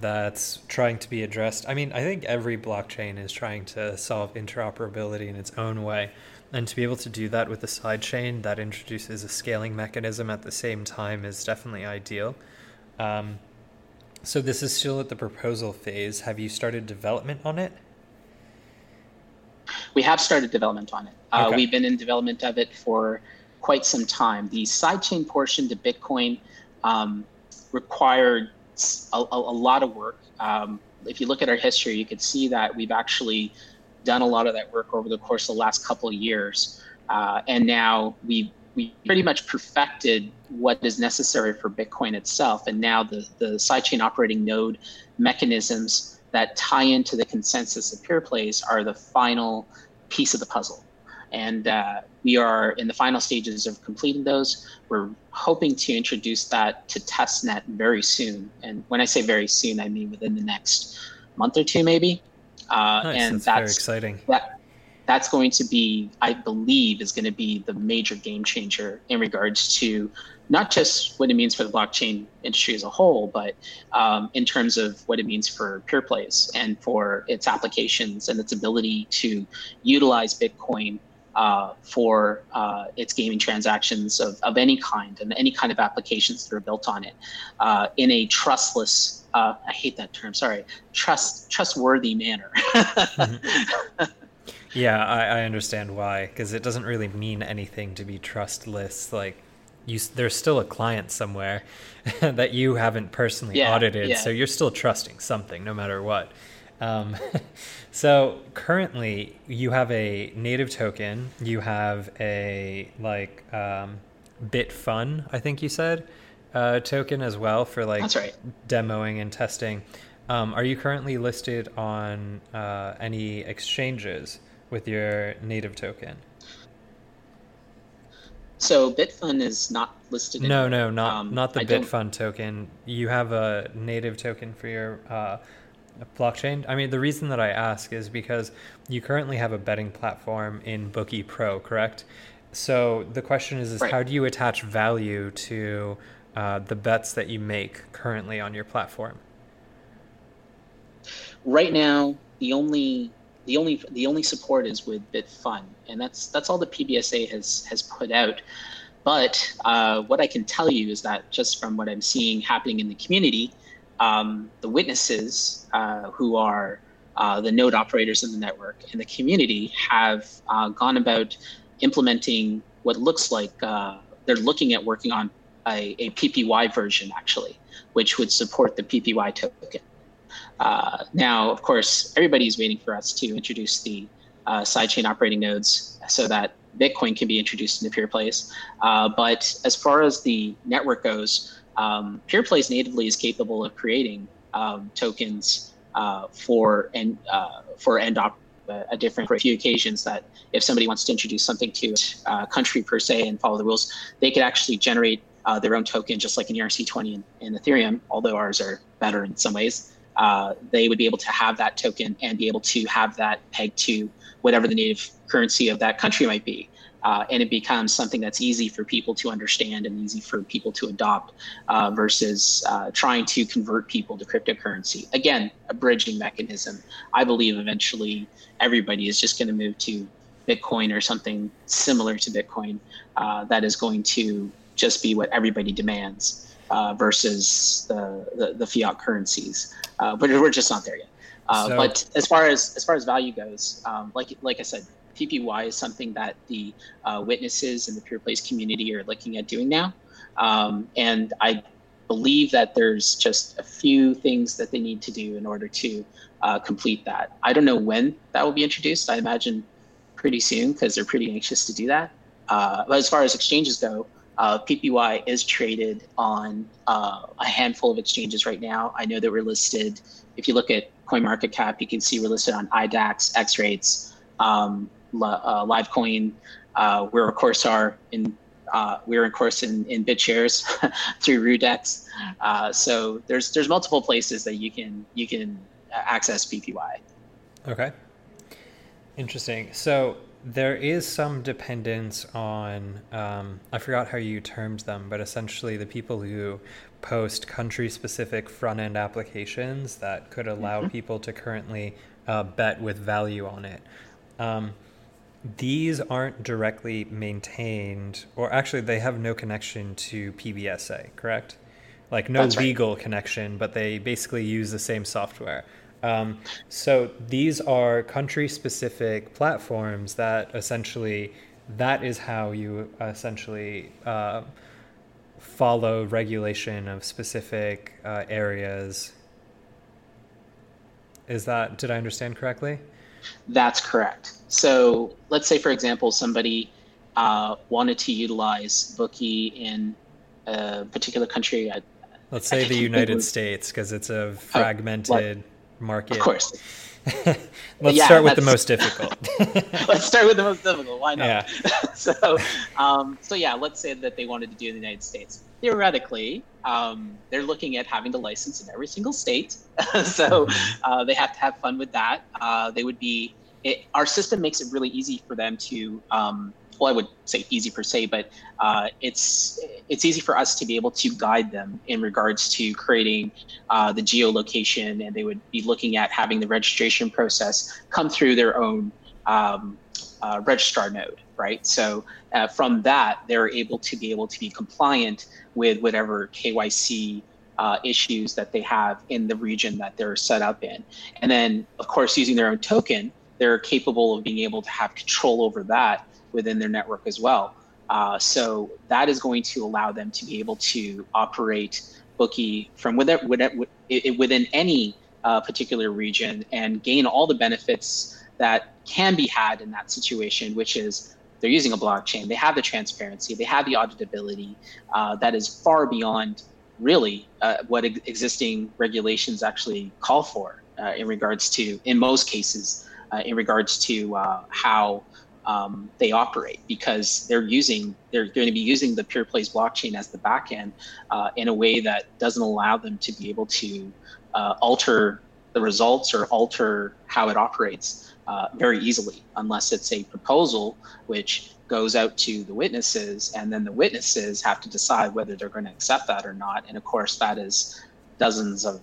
that's trying to be addressed. I mean, I think every blockchain is trying to solve interoperability in its own way. And to be able to do that with a sidechain that introduces a scaling mechanism at the same time is definitely ideal. Um, so this is still at the proposal phase. Have you started development on it? We have started development on it. Uh, okay. We've been in development of it for quite some time. The sidechain portion to Bitcoin um, required a, a, a lot of work. Um, if you look at our history, you could see that we've actually done a lot of that work over the course of the last couple of years. Uh, and now we we pretty much perfected what is necessary for Bitcoin itself. And now the, the sidechain operating node mechanisms that tie into the consensus of Peerplays are the final piece of the puzzle. And uh, we are in the final stages of completing those. We're hoping to introduce that to testnet very soon. And when I say very soon, I mean within the next month or two, maybe. Uh, nice. and that's, that's, very exciting. That, that's going to be, I believe, is going to be the major game changer in regards to not just what it means for the blockchain industry as a whole, but um, in terms of what it means for Peerplays and for its applications and its ability to utilize Bitcoin uh, for uh, its gaming transactions of, of any kind and any kind of applications that are built on it uh, in a trustless, uh, I hate that term, sorry, trust trustworthy manner. mm-hmm. [LAUGHS] Yeah, I, I understand why, because it doesn't really mean anything to be trustless. Like, you, there's still a client somewhere [LAUGHS] that you haven't personally yeah, audited, yeah. so you're still trusting something, no matter what. Um, [LAUGHS] so currently, you have a native token. You have a like um, Bitfun, I think you said, uh, token as well for like right. demoing and testing. Um, are you currently listed on uh, any exchanges with your native token? So Bitfun is not listed. No, in, no, not um, not the Bitfun token. You have a native token for your uh, blockchain? I mean, the reason that I ask is because you currently have a betting platform in Bookie Pro, correct? So the question is, is right. how do you attach value to uh, the bets that you make currently on your platform? Right now, the only the only the only support is with Bitfun, and that's that's all the PBSA has has put out. but uh, what I can tell you is that just from what I'm seeing happening in the community, um, the witnesses uh, who are uh, the node operators in the network and the community have uh, gone about implementing what looks like uh, they're looking at working on a, a, PPY version actually, which would support the PPY token. Uh, now, of course, everybody's waiting for us to introduce the uh, sidechain operating nodes so that Bitcoin can be introduced into PeerPlays. Uh, but as far as the network goes, um, PeerPlays natively is capable of creating um, tokens uh, for and uh, for end op a different for a few occasions that if somebody wants to introduce something to a uh, country per se and follow the rules, they could actually generate uh, their own token, just like in ERC20 and, and Ethereum, although ours are better in some ways. Uh, they would be able to have that token and be able to have that pegged to whatever the native currency of that country might be uh, and it becomes something that's easy for people to understand and easy for people to adopt uh, versus uh, trying to convert people to cryptocurrency. Again, a bridging mechanism. I believe eventually everybody is just going to move to Bitcoin or something similar to Bitcoin uh, that is going to just be what everybody demands. Uh, versus the, the, the, fiat currencies, uh, but we're just not there yet. So, but as far as as far as value goes, um, like like I said, PPY is something that the uh, witnesses and the PeerPlays community are looking at doing now. Um, and I believe that there's just a few things that they need to do in order to uh, complete that. I don't know when that will be introduced. I imagine pretty soon because they're pretty anxious to do that. Uh, but as far as exchanges go, uh, PPY is traded on uh, a handful of exchanges right now. I know that we're listed. If you look at CoinMarketCap, you can see we're listed on IDAX, X Rates, um, uh, Livecoin. Uh, we're of course are in uh, we're of course in, in BitShares [LAUGHS] through Rudex. Uh, so there's there's multiple places that you can you can access PPY. Okay. Interesting. So there is some dependence on um, I forgot how you termed them, but essentially the people who post country specific front end applications that could allow mm-hmm. people to currently uh, bet with value on it. Um, these aren't directly maintained, or actually, they have no connection to PBSA, correct? Like no legal connection, but they basically use the same software. Um, so these are country-specific platforms that essentially that is how you essentially uh, follow regulation of specific uh, areas. Is that did I understand correctly? That's correct. So let's say, for example, somebody uh, wanted to utilize Bookie in a particular country. I, let's say the United States, because it's a oh, fragmented oh, market. Of course. [LAUGHS] let's yeah, start with the most difficult. [LAUGHS] let's start with the most difficult. Why not? Yeah. [LAUGHS] so, um, so yeah, let's say that they wanted to do in the United States. Theoretically, um, they're looking at having the license in every single state. [LAUGHS] so mm-hmm. uh, they have to have fun with that. Uh, they would be it, our system makes it really easy for them to um, well i would say easy per se but uh, it's it's easy for us to be able to guide them in regards to creating uh, the geolocation and they would be looking at having the registration process come through their own um, uh, registrar node right so uh, from that they're able to be able to be compliant with whatever kyc uh, issues that they have in the region that they're set up in. And then, of course, using their own token, they're capable of being able to have control over that within their network as well. Uh, so that is going to allow them to be able to operate Bookie from within, within any uh, particular region and gain all the benefits that can be had in that situation, which is they're using a blockchain, they have the transparency, they have the auditability uh, that is far beyond really uh, what ex- existing regulations actually call for uh, in regards to, in most cases, uh, in regards to uh, how um, they operate because they're using they're going to be using the pure PeerPlays blockchain as the backend uh, in a way that doesn't allow them to be able to alter the results or alter how it operates uh, very easily unless it's a proposal which goes out to the witnesses and then the witnesses have to decide whether they're going to accept that or not and of course that is dozens of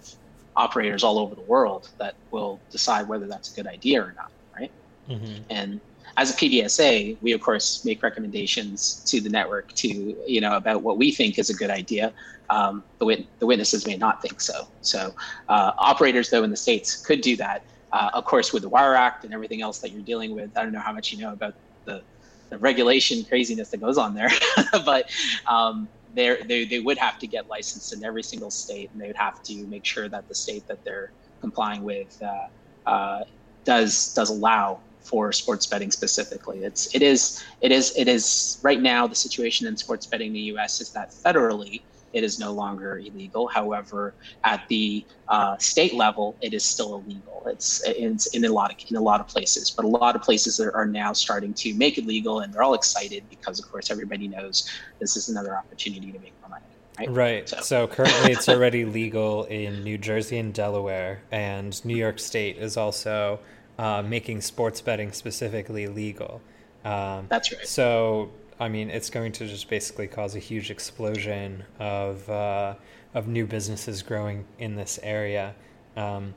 operators all over the world that will decide whether that's a good idea or not, right? Mm-hmm. And as a PBSA, we of course make recommendations to the network to you know about what we think is a good idea. Um, the, wit- the witnesses may not think so. So uh, operators, though, in the states could do that. Uh, of course, with the Wire Act and everything else that you're dealing with, I don't know how much you know about the, the regulation craziness that goes on there, [LAUGHS] but um, they they would have to get licensed in every single state, and they would have to make sure that the state that they're complying with uh, uh, does does allow for sports betting specifically. It's it is it is it is right now the situation in sports betting in the U.S. is that federally it is no longer illegal. However, at the uh, state level, it is still illegal. It's, it's in a lot of in a lot of places, but a lot of places are, are now starting to make it legal, and they're all excited because, of course, everybody knows this is another opportunity to make more money. Right. right. So. so currently, it's already legal in New Jersey and Delaware, and New York State is also uh, making sports betting specifically legal. Um, That's right. So I mean, it's going to just basically cause a huge explosion of uh, of new businesses growing in this area. Um,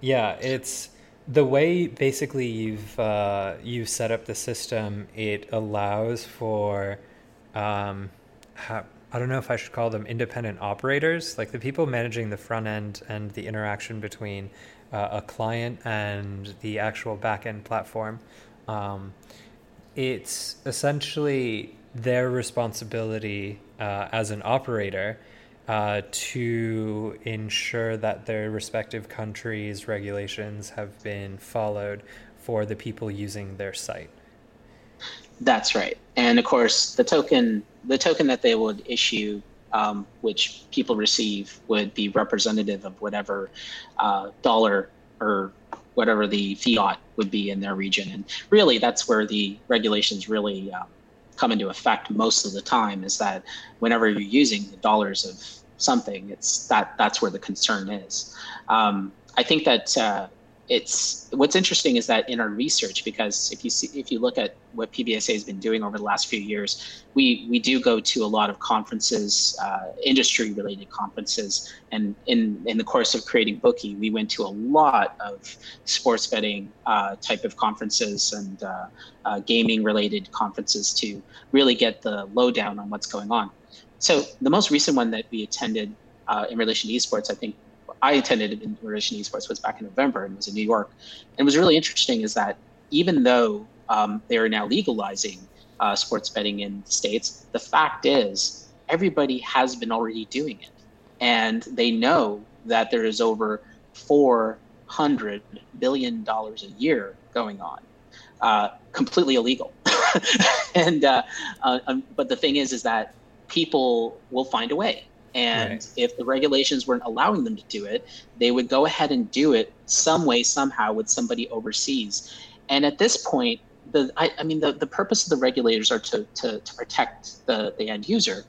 yeah, it's the way basically you've uh, you've set up the system. It allows for um, ha- I don't know if I should call them independent operators, like the people managing the front end and the interaction between uh, a client and the actual back end platform. Um, it's essentially their responsibility uh, as an operator uh, to ensure that their respective countries' regulations have been followed for the people using their site. That's right, and of course, the token the token that they would issue, um, which people receive, would be representative of whatever uh, dollar or whatever the fiat would be in their region. And really, that's where the regulations really um, come into effect most of the time. Is that whenever you're using the dollars of something, it's that that's where the concern is. Um, I think that uh, it's what's interesting is that in our research, because if you see if you look at what PBSA has been doing over the last few years, we we do go to a lot of conferences, uh, industry related conferences, and in in the course of creating Bookie, we went to a lot of sports betting uh, type of conferences and uh, uh gaming related conferences to really get the lowdown on what's going on. So the most recent one that we attended uh, in relation to esports, I think I attended in Relation Esports was back in November and was in New York. And was really interesting is that even though um, they are now legalizing uh, sports betting in the states, the fact is everybody has been already doing it, and they know that there is over four hundred billion dollars a year going on, uh, completely illegal. [LAUGHS] and uh, uh, um, but the thing is, is that people will find a way and right. if the regulations weren't allowing them to do it, they would go ahead and do it some way, somehow, with somebody overseas. And at this point, the I, I mean, the, the purpose of the regulators are to, to, to protect the, the end user.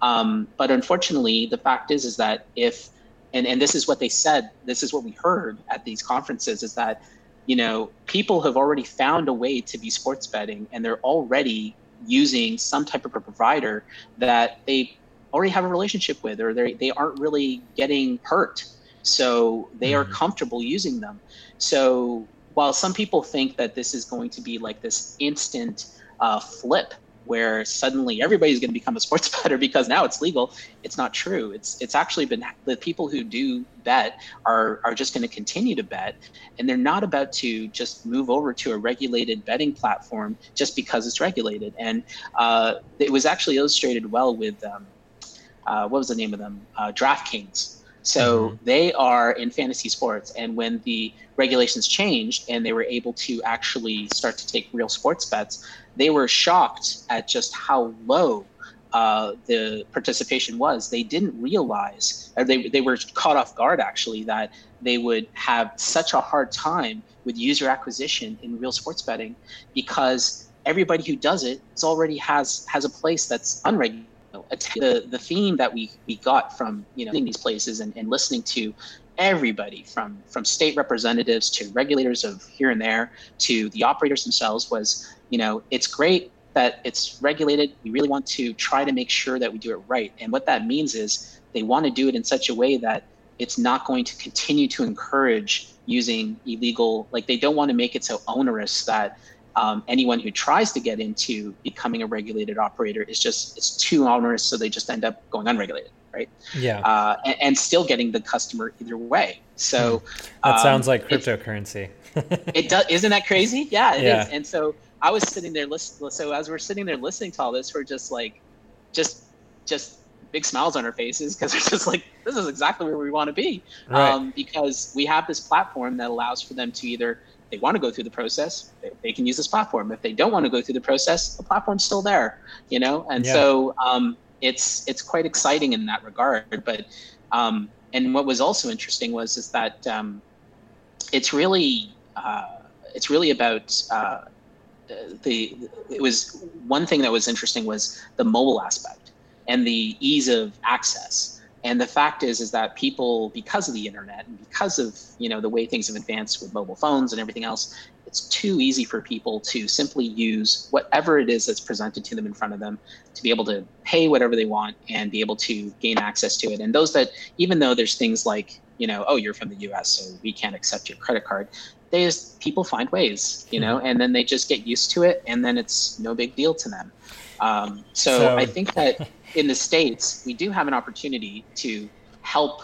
Um, but unfortunately, the fact is, is that if, and, and this is what they said, this is what we heard at these conferences, is that, you know, people have already found a way to be sports betting and they're already using some type of a provider that they already have a relationship with or they, they aren't really getting hurt. So they are mm-hmm. comfortable using them. So while some people think that this is going to be like this instant uh, flip where suddenly everybody's going to become a sports [LAUGHS] bettor because now it's legal it's not true. It's it's actually been the people who do bet are are just going to continue to bet and they're not about to just move over to a regulated betting platform just because it's regulated. And uh, it was actually illustrated well with um, uh, what was the name of them? Uh, DraftKings. So mm-hmm. they are in fantasy sports. And when the regulations changed and they were able to actually start to take real sports bets, they were shocked at just how low uh, the participation was. They didn't realize, or they, they were caught off guard actually, that they would have such a hard time with user acquisition in real sports betting because everybody who does it is already has has a place that's unregulated the the theme that we we got from you know these places and, and listening to everybody from from state representatives to regulators of here and there to the operators themselves was you know it's great that it's regulated we really want to try to make sure that we do it right and what that means is they want to do it in such a way that it's not going to continue to encourage using illegal. Like they don't want to make it so onerous that um, anyone who tries to get into becoming a regulated operator is just it's too onerous, so they just end up going unregulated, right? Yeah, uh, and, and, still getting the customer either way. So hmm. that um, sounds like cryptocurrency. [LAUGHS] it does, isn't that crazy? Yeah, it yeah. is. And so I was sitting there listening. So as we're sitting there listening to all this, we're just like, just, just big smiles on our faces because it's just like this is exactly where we want to be. Right. Um, because we have this platform that allows for them to either they want to go through the process, they, they, can use this platform. If they don't want to go through the process, the platform's still there, you know. And yeah. so um, it's it's quite exciting in that regard. But um, and what was also interesting was is that um, it's really uh, it's really about uh, the it was one thing that was interesting was the mobile aspect and the ease of access and the fact is, is that people, because of the internet and because of you know the way things have advanced with mobile phones and everything else, it's too easy for people to simply use whatever it is that's presented to them in front of them to be able to pay whatever they want and be able to gain access to it. And those that, even though there's things like you know, oh, you're from the U.S., so we can't accept your credit card. They just people find ways, you know, mm-hmm. and then they just get used to it, and then it's no big deal to them. Um, so, so I think that [LAUGHS] in the States, we do have an opportunity to help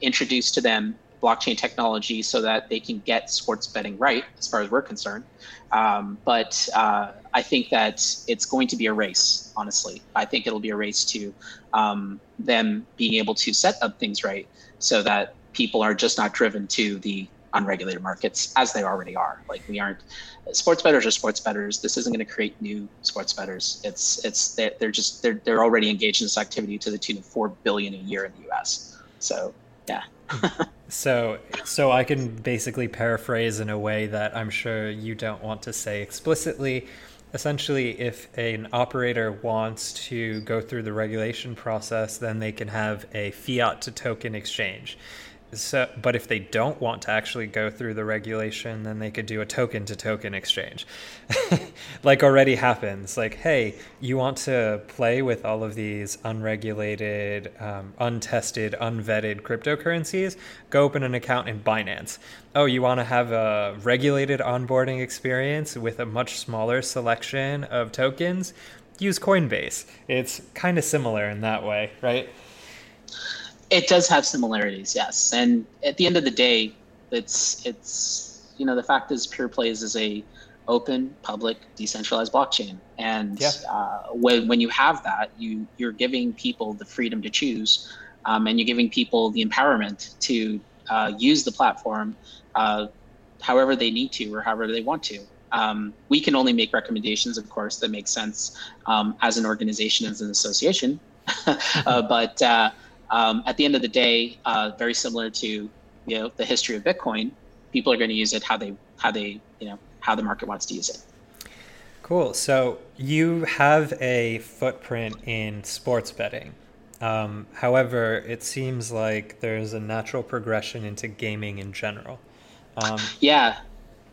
introduce to them blockchain technology so that they can get sports betting right, as far as we're concerned. Um, but uh, I think that it's going to be a race, honestly. I think it'll be a race to um, them being able to set up things right so that people are just not driven to the unregulated markets as they already are. Like we aren't sports bettors are sports bettors. This isn't going to create new sports bettors. It's it's they're, they're just they're they're already engaged in this activity to the tune of four billion a year in the U.S. So yeah. [LAUGHS] so so I can basically paraphrase in a way that I'm sure you don't want to say explicitly. Essentially, if an operator wants to go through the regulation process, then they can have a fiat to token exchange. So, but if they don't want to actually go through the regulation, then they could do a token to token exchange. [LAUGHS] like already happens. Like, hey, you want to play with all of these unregulated, um, untested, unvetted cryptocurrencies? Go open an account in Binance. Oh, you want to have a regulated onboarding experience with a much smaller selection of tokens? Use Coinbase. It's kind of similar in that way, right? It does have similarities, yes. And at the end of the day, it's it's you know the fact is Peerplays is a open, public, decentralized blockchain, and yeah. uh, when when you have that, you you're giving people the freedom to choose, um, and you're giving people the empowerment to uh, use the platform uh, however they need to or however they want to. Um, we can only make recommendations, of course, that make sense um, as an organization, as an association. [LAUGHS] uh, but uh, um, at the end of the day, uh, very similar to you know the history of Bitcoin, people are going to use it how they how they you know how the market wants to use it. Cool. So you have a footprint in sports betting. Um, however, it seems like there's a natural progression into gaming in general. Um, yeah.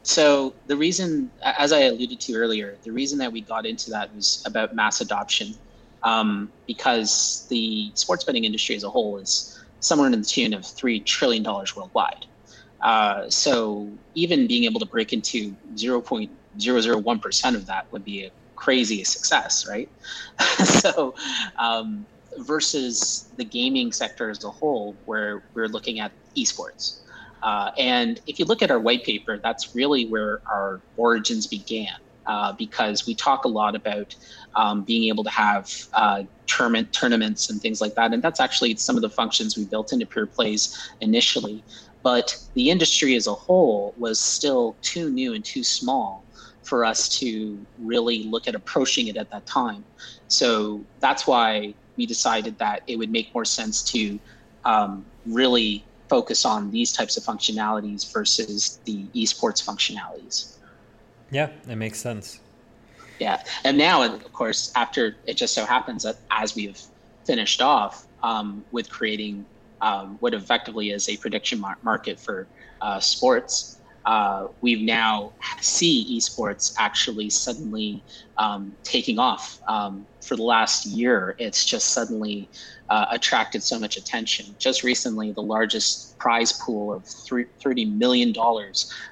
So the reason, as I alluded to earlier, the reason that we got into that was about mass adoption um, because the sports betting industry as a whole is somewhere in the tune of $3 trillion worldwide. Uh, so even being able to break into 0.001% of that would be a crazy success, right? [LAUGHS] so um, versus the gaming sector as a whole, where we're looking at esports. Uh, and if you look at our white paper, that's really where our origins began uh, because we talk a lot about um, being able to have uh, tournament tournaments and things like that, and that's actually some of the functions we built into Peerplays initially. But the industry as a whole was still too new and too small for us to really look at approaching it at that time. So that's why we decided that it would make more sense to um, really focus on these types of functionalities versus the esports functionalities. Yeah, it makes sense. Yeah, and now, of course, after it just so happens that as we've finished off um, with creating um, what effectively is a prediction mar- market for uh, sports, uh, we've now see esports actually suddenly um, taking off. Um, for the last year, it's just suddenly uh, attracted so much attention. Just recently, the largest prize pool of $30 million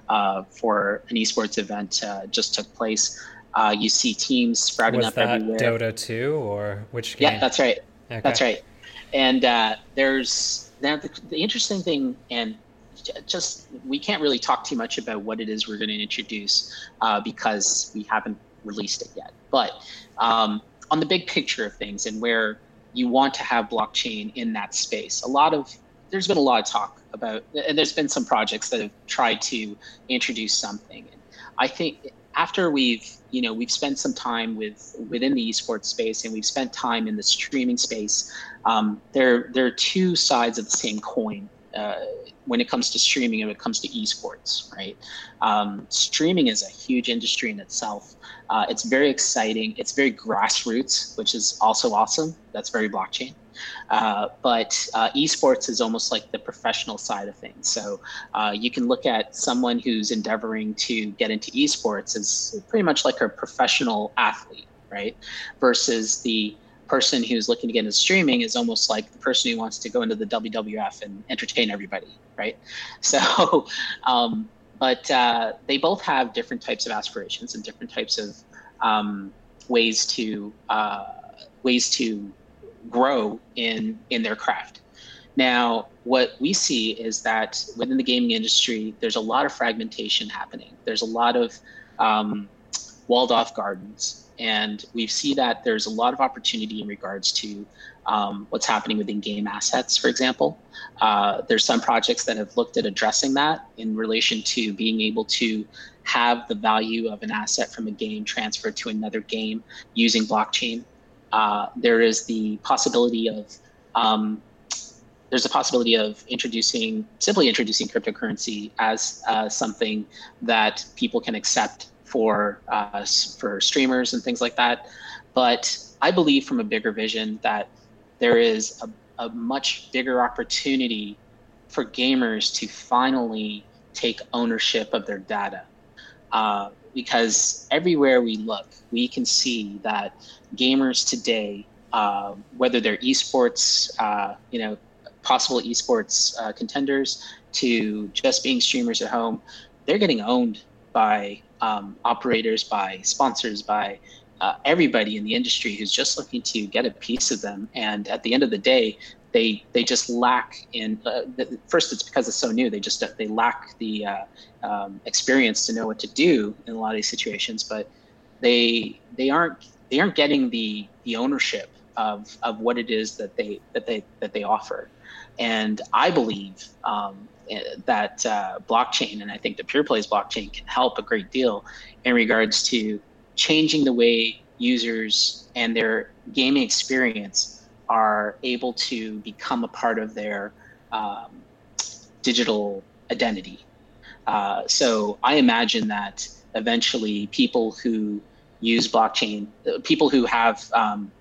uh, for an esports event uh, just took place. Uh, you see teams sprouting Was up that everywhere. Dota 2 or which game? Yeah, that's right. Okay. That's right. And uh, there's now the, the interesting thing, and just we can't really talk too much about what it is we're going to introduce uh, because we haven't released it yet. But um, on the big picture of things and where you want to have blockchain in that space, a lot of there's been a lot of talk about, and there's been some projects that have tried to introduce something. And I think after we've you know we've spent some time with within the esports space and we've spent time in the streaming space um, there there are two sides of the same coin uh, when it comes to streaming and when it comes to esports, right? Um, streaming is a huge industry in itself. Uh, it's very exciting. It's very grassroots, which is also awesome. That's very blockchain. Uh, but uh, esports is almost like the professional side of things. So uh, you can look at someone who's endeavoring to get into esports as pretty much like a professional athlete, right? Versus the person who's looking to get into streaming is almost like the person who wants to go into the WWF and entertain everybody, right? [LAUGHS] So, um, but uh, they both have different types of aspirations and different types of um, ways to uh, ways to grow in in their craft. Now, what we see is that within the gaming industry, there's a lot of fragmentation happening. There's a lot of um, walled off gardens and we see that there's a lot of opportunity in regards to um, what's happening within game assets, for example. Uh, there's some projects that have looked at addressing that in relation to being able to have the value of an asset from a game transferred to another game using blockchain. Uh, there is the possibility of um, there's a possibility of introducing simply introducing cryptocurrency as uh, something that people can accept for uh, for streamers and things like that. But I believe from a bigger vision that there is a, a much bigger opportunity for gamers to finally take ownership of their data. Uh, because everywhere we look, we can see that gamers today, uh, whether they're esports, uh, you know, possible esports uh, contenders, to just being streamers at home, they're getting owned by um, operators, by sponsors, by uh, everybody in the industry who's just looking to get a piece of them. And at the end of the day, they they just lack in. Uh, first, it's because it's so new. They just they lack the uh, um, experience to know what to do in a lot of these situations. But they they aren't they aren't getting the the ownership of of what it is that they that they that they offer. And I believe um, that uh, blockchain, and I think the Peerplays blockchain can help a great deal in regards to changing the way users and their gaming experience are able to become a part of their um, digital identity. Uh, so I imagine that eventually people who use blockchain, uh, people who have um,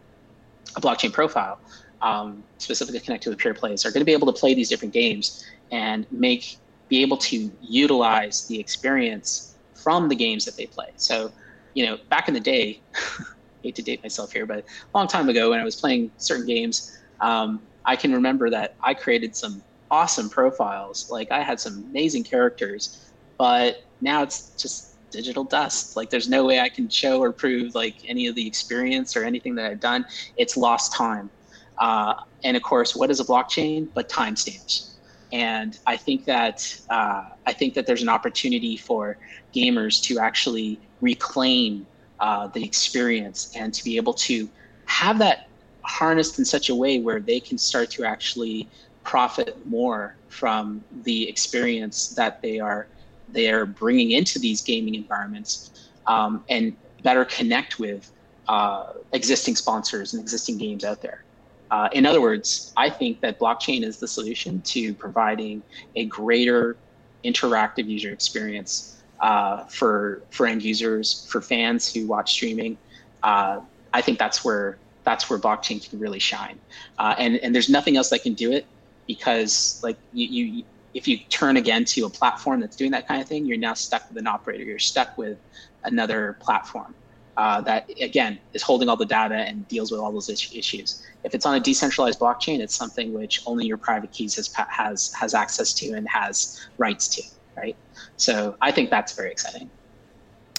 a blockchain profile, um, specifically connected with Peerplays, are going to be able to play these different games and make be able to utilize the experience from the games that they play. So, you know, back in the day, [LAUGHS] hate to date myself here, but a long time ago when I was playing certain games, um, I can remember that I created some awesome profiles. Like I had some amazing characters, but now it's just digital dust. Like there's no way I can show or prove like any of the experience or anything that I've done. It's lost time. Uh, and of course, what is a blockchain but timestamps? And I think that uh, I think that there's an opportunity for gamers to actually reclaim uh, the experience and to be able to have that harnessed in such a way where they can start to actually profit more from the experience that they are they are bringing into these gaming environments um, and better connect with uh, existing sponsors and existing games out there. Uh, in other words, I think that blockchain is the solution to providing a greater interactive user experience uh, for for end users, for fans who watch streaming. Uh, I think that's where that's where blockchain can really shine. Uh, and and there's nothing else that can do it because like you, you if you turn again to a platform that's doing that kind of thing, you're now stuck with an operator. You're stuck with another platform uh, that, again, is holding all the data and deals with all those issues. If it's on a decentralized blockchain, it's something which only your private keys has has has access to and has rights to, right? So I think that's very exciting.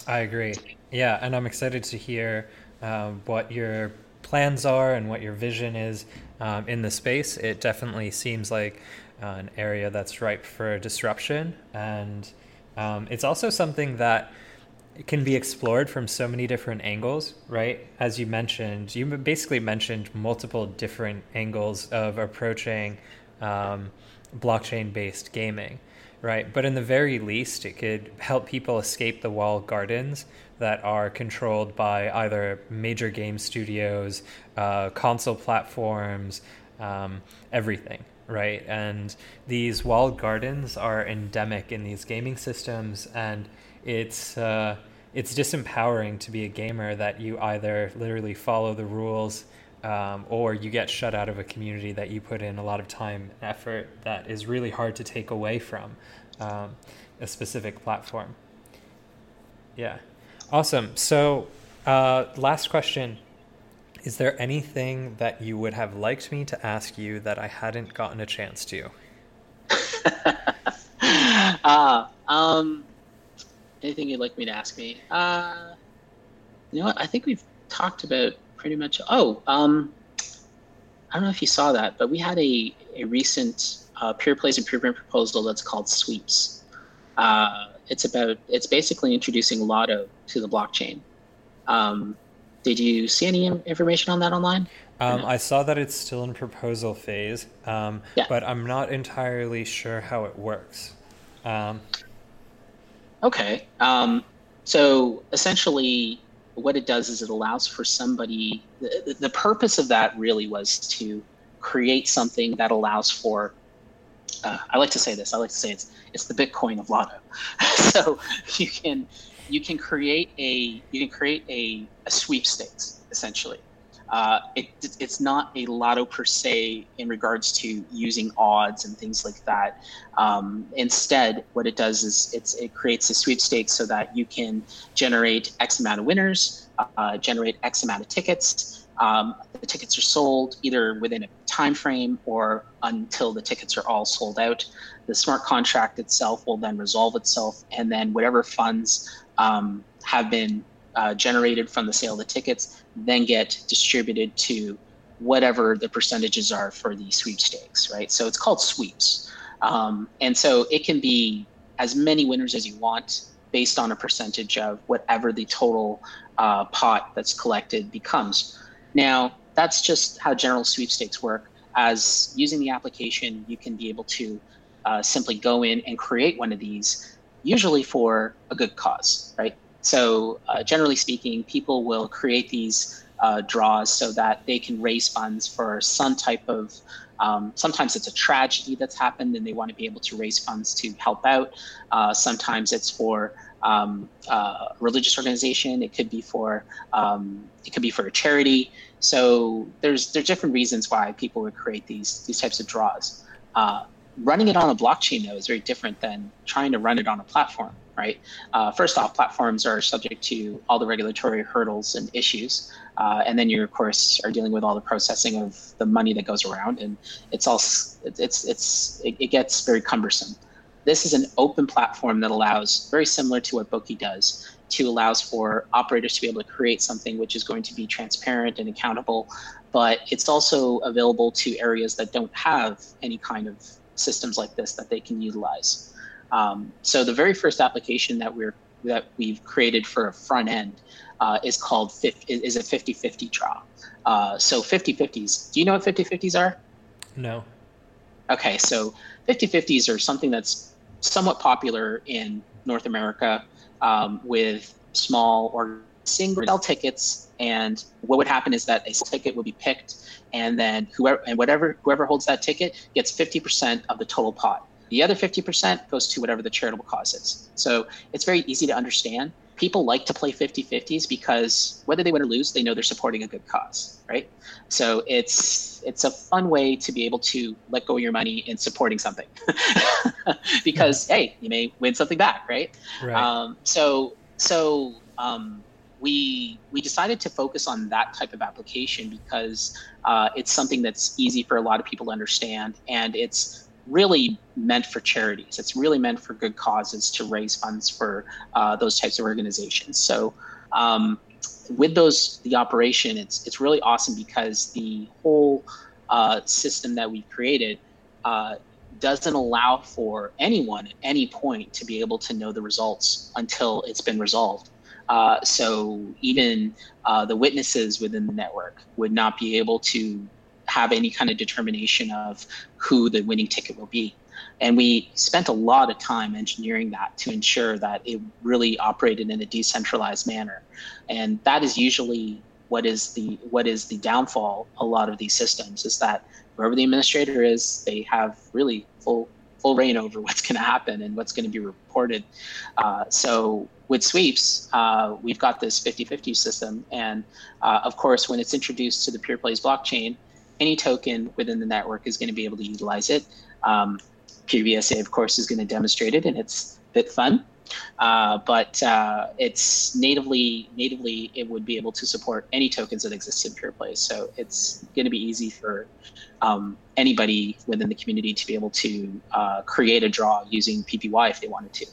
I agree. Yeah, and I'm excited to hear um, what your plans are and what your vision is um, in the space. It definitely seems like uh, an area that's ripe for disruption, and um, it's also something that can be explored from so many different angles, right? As you mentioned, you basically mentioned multiple different angles of approaching um, blockchain based gaming, right? But in the very least, it could help people escape the walled gardens that are controlled by either major game studios, uh, console platforms, um, everything, right? And these walled gardens are endemic in these gaming systems, and it's uh, it's disempowering to be a gamer that you either literally follow the rules um, or you get shut out of a community that you put in a lot of time and effort that is really hard to take away from um, a specific platform. Yeah, awesome. So, uh, last question. Is there anything that you would have liked me to ask you that I hadn't gotten a chance to? [LAUGHS] uh, um, anything you'd like me to ask me? Uh, you know what? I think we've talked about pretty much. Oh, um, I don't know if you saw that, but we had a, a recent uh, Peerplays improvement proposal that's called Sweeps. Uh, it's about it's basically introducing Lotto to the blockchain. Um, did you see any information on that online? Um, no? I saw that it's still in proposal phase, um, yeah. but I'm not entirely sure how it works. Okay. Um, so essentially, what it does is it allows for somebody. The, the purpose of that really was to create something that allows for. Uh, I like to say this. I like to say it's it's the Bitcoin of Lotto. [LAUGHS] so you can you can create a you can create a, a sweepstakes essentially uh, it, it's not a lotto per se in regards to using odds and things like that. Um, instead, what it does is it creates a sweepstakes so that you can generate X amount of winners, uh, generate X amount of tickets. Um, the tickets are sold either within a time frame or until the tickets are all sold out. The smart contract itself will then resolve itself, and then whatever funds um, have been uh, generated from the sale of the tickets then get distributed to whatever the percentages are for the sweepstakes, right? So it's called sweeps. Um, and so it can be as many winners as you want based on a percentage of whatever the total uh, pot that's collected becomes. Now, that's just how general sweepstakes work. As using the application, you can be able to uh, simply go in and create one of these, usually for a good cause, right? So, uh, generally speaking, people will create these uh, draws so that they can raise funds for some type of. Um, sometimes it's a tragedy that's happened, and they want to be able to raise funds to help out. Uh, sometimes it's for um, a religious organization. It could be for um, it could be for a charity. So there's there's different reasons why people would create these these types of draws. Uh, running it on a blockchain though is very different than trying to run it on a platform right? Uh, first off, platforms are subject to all the regulatory hurdles and issues. Uh, and then you, of course, are dealing with all the processing of the money that goes around, and it's all it's it's it, it gets very cumbersome. This is an open platform that allows, very similar to what Boki does, to allows for operators to be able to create something which is going to be transparent and accountable, but it's also available to areas that don't have any kind of systems like this that they can utilize. Um, so the very first application that we're that we've created for a front end uh, is called is a 50-50 draw. Uh, so 50-50s. Do you know what 50-50s are? No. Okay, so 50-50s are something that's somewhat popular in North America um, with small or single sell tickets and what would happen is that a ticket would be picked and then whoever and whatever whoever holds that ticket gets 50% of the total pot The other 50% goes to whatever the charitable cause is. So it's very easy to understand. People like to play 50 50s because whether they win or lose, they know they're supporting a good cause, right? So it's it's a fun way to be able to let go of your money in supporting something [LAUGHS] because hey, you may win something back, right? Right. Um, so so um, we we decided to focus on that type of application because uh, it's something that's easy for a lot of people to understand, and it's really meant for charities. It's really meant for good causes to raise funds for uh, those types of organizations. So. Um, with those the operation it's it's really awesome because the whole uh, system that we've created uh, doesn't allow for anyone at any point to be able to know the results until it's been resolved. Uh, so even uh, the witnesses within the network would not be able to have any kind of determination of who the winning ticket will be. And we spent a lot of time engineering that to ensure that it really operated in a decentralized manner. And that is usually what is the what is the downfall a lot of these systems is that whoever the administrator is, they have really full full reign over [LAUGHS] what's going to happen and what's going to be reported. Uh, so with sweeps, uh, we've got this 50-50 system, and uh, of course, when it's introduced to the PeerPlays blockchain, any token within the network is going to be able to utilize it. Um, PBSA, of course, is going to demonstrate it, and it's a bit fun. Uh, but uh, it's natively natively it would be able to support any tokens that exist in PeerPlay. So it's going to be easy for um, anybody within the community to be able to uh, create a draw using PPY if they wanted to.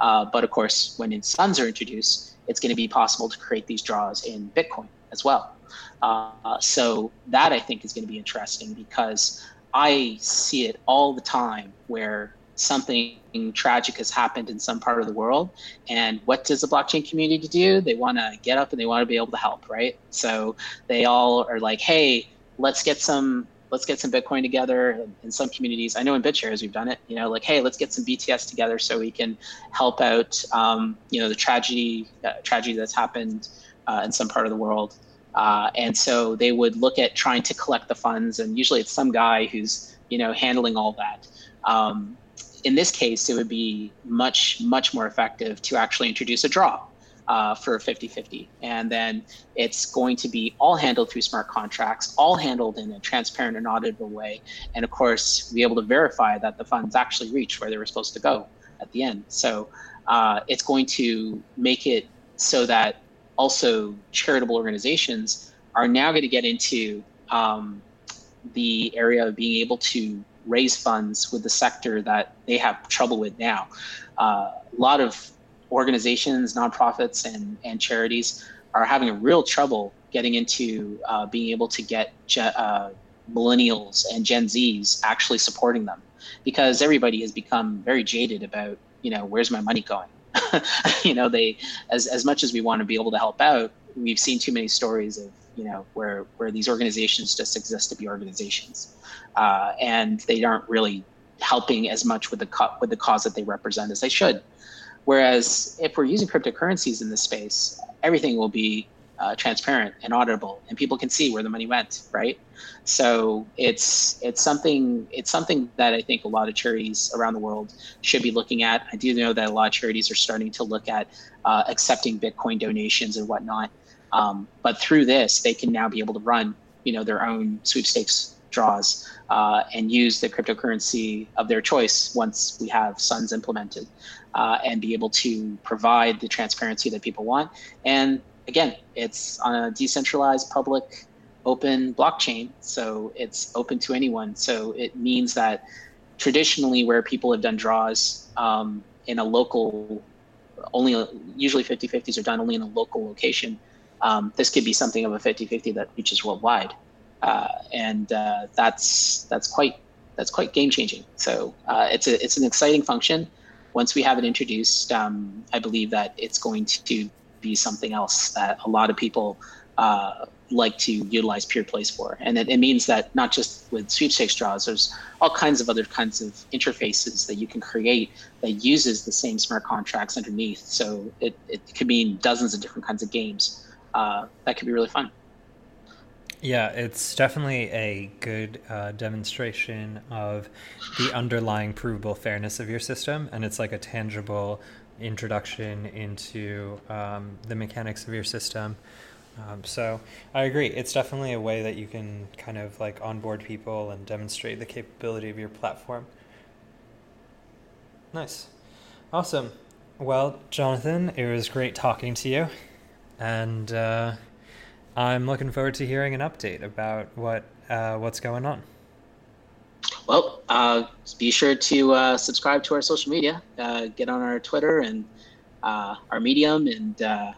Uh, but of course, when its funds are introduced, it's going to be possible to create these draws in Bitcoin as well. Uh, so that I think is going to be interesting because I see it all the time where something tragic has happened in some part of the world and what does the blockchain community do? They want to get up and they want to be able to help right? So they all are like hey let's get some let's get some bitcoin together in some communities. I know in BitShares we've done it you know like hey let's get some bts together so we can help out um, you know the tragedy uh, tragedy that's happened uh, in some part of the world uh, and so they would look at trying to collect the funds and usually it's some guy who's you know handling all that um, in this case, it would be much, much more effective to actually introduce a draw uh, for 50 50. And then it's going to be all handled through smart contracts, all handled in a transparent and auditable way. And of course, be able to verify that the funds actually reach where they were supposed to go at the end. So uh, it's going to make it so that also charitable organizations are now going to get into um, the area of being able to raise funds with the sector that they have trouble with now. Uh, a lot of organizations, nonprofits, and, and charities are having a real trouble getting into uh, being able to get ge- uh, millennials and Gen Zs actually supporting them because everybody has become very jaded about, you know, where's my money going? [LAUGHS] you know, they, as, as much as we want to be able to help out, we've seen too many stories of, you know, where, where these organizations just exist to be organizations uh, and they aren't really helping as much with the co- with the cause that they represent as they should. Whereas if we're using cryptocurrencies in this space, everything will be uh, transparent and auditable, and people can see where the money went, right? So it's it's something it's something that I think a lot of charities around the world should be looking at. I do know that a lot of charities are starting to look at uh, accepting Bitcoin donations and whatnot. Um, but through this, they can now be able to run, you know, their own sweepstakes draws uh, and use the cryptocurrency of their choice once we have SONs implemented uh, and be able to provide the transparency that people want. And again, it's on a decentralized, public, open blockchain, so it's open to anyone. So it means that traditionally, where people have done draws um, in a local, only usually 50 50s are done only in a local location. Um, this could be something of a 50 50 that reaches worldwide uh, and uh, that's that's quite that's quite game changing. So uh, it's a it's an exciting function. Once we have it introduced, um, I believe that it's going to be something else that a lot of people uh, like to utilize PeerPlays for, and it, it, means that not just with sweepstakes draws, there's all kinds of other kinds of interfaces that you can create that uses the same smart contracts underneath. So it, it could mean dozens of different kinds of games. Uh, that could be really fun. Yeah, it's definitely a good uh, demonstration of the underlying provable fairness of your system, and it's like a tangible introduction into um, the mechanics of your system. Um, so I agree. It's definitely a way that you can kind of like onboard people and demonstrate the capability of your platform. Nice. Awesome. Well, Jonathan, it was great talking to you. And uh, I'm looking forward to hearing an update about what uh, what's going on. Well, uh, be sure to uh, subscribe to our social media, uh, get on our Twitter and uh, our Medium, and uh,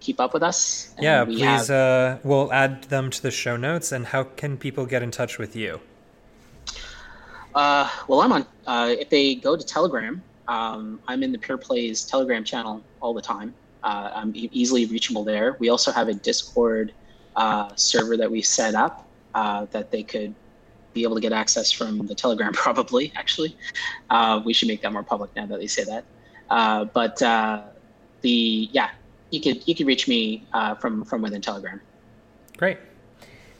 keep up with us. And yeah, we please. Have... we'll add them to the show notes. And how can people get in touch with you? well, I'm on. if they go to Telegram, um, I'm in the Peerplays Telegram channel all the time. Uh, I'm easily reachable there. We also have a Discord uh, server that we set up uh, that they could be able to get access from the Telegram. [LAUGHS] Probably, actually, uh, we should make that more public now that they say that. Uh, but uh, the yeah, you could you could reach me from from within Telegram. Great.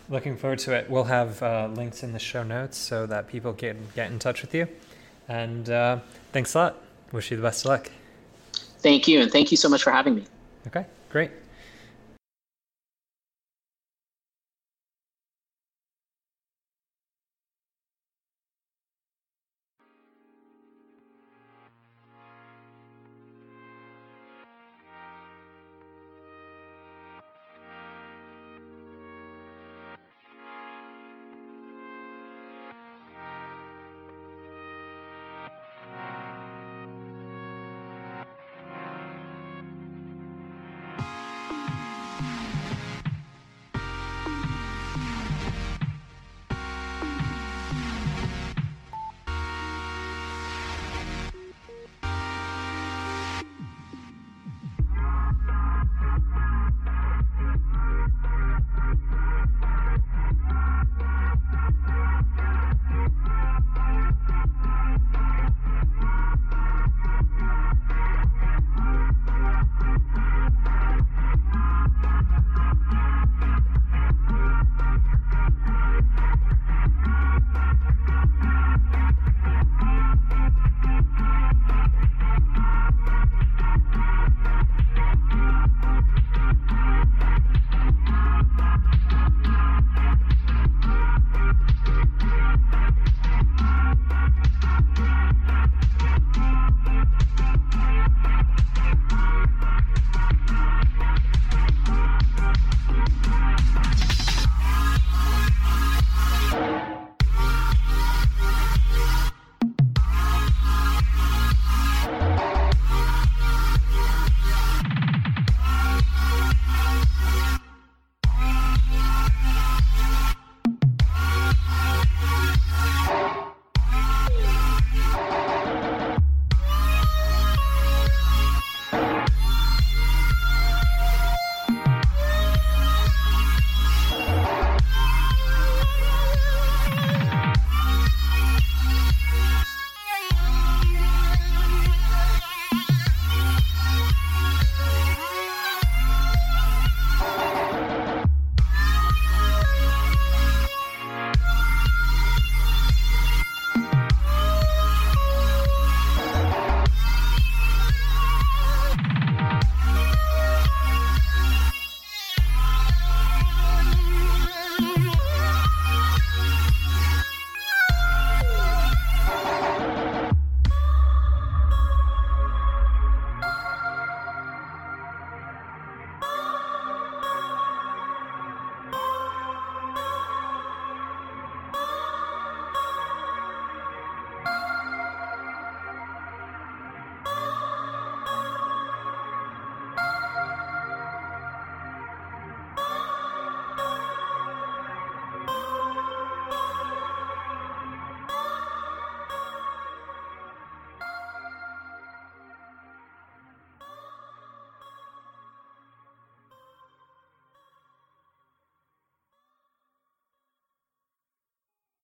Looking forward to it. We'll have links in the show notes so that people can get in touch with you. And thanks a lot. Wish you the best of luck. Thank you, and thank you so much for having me. Okay, great.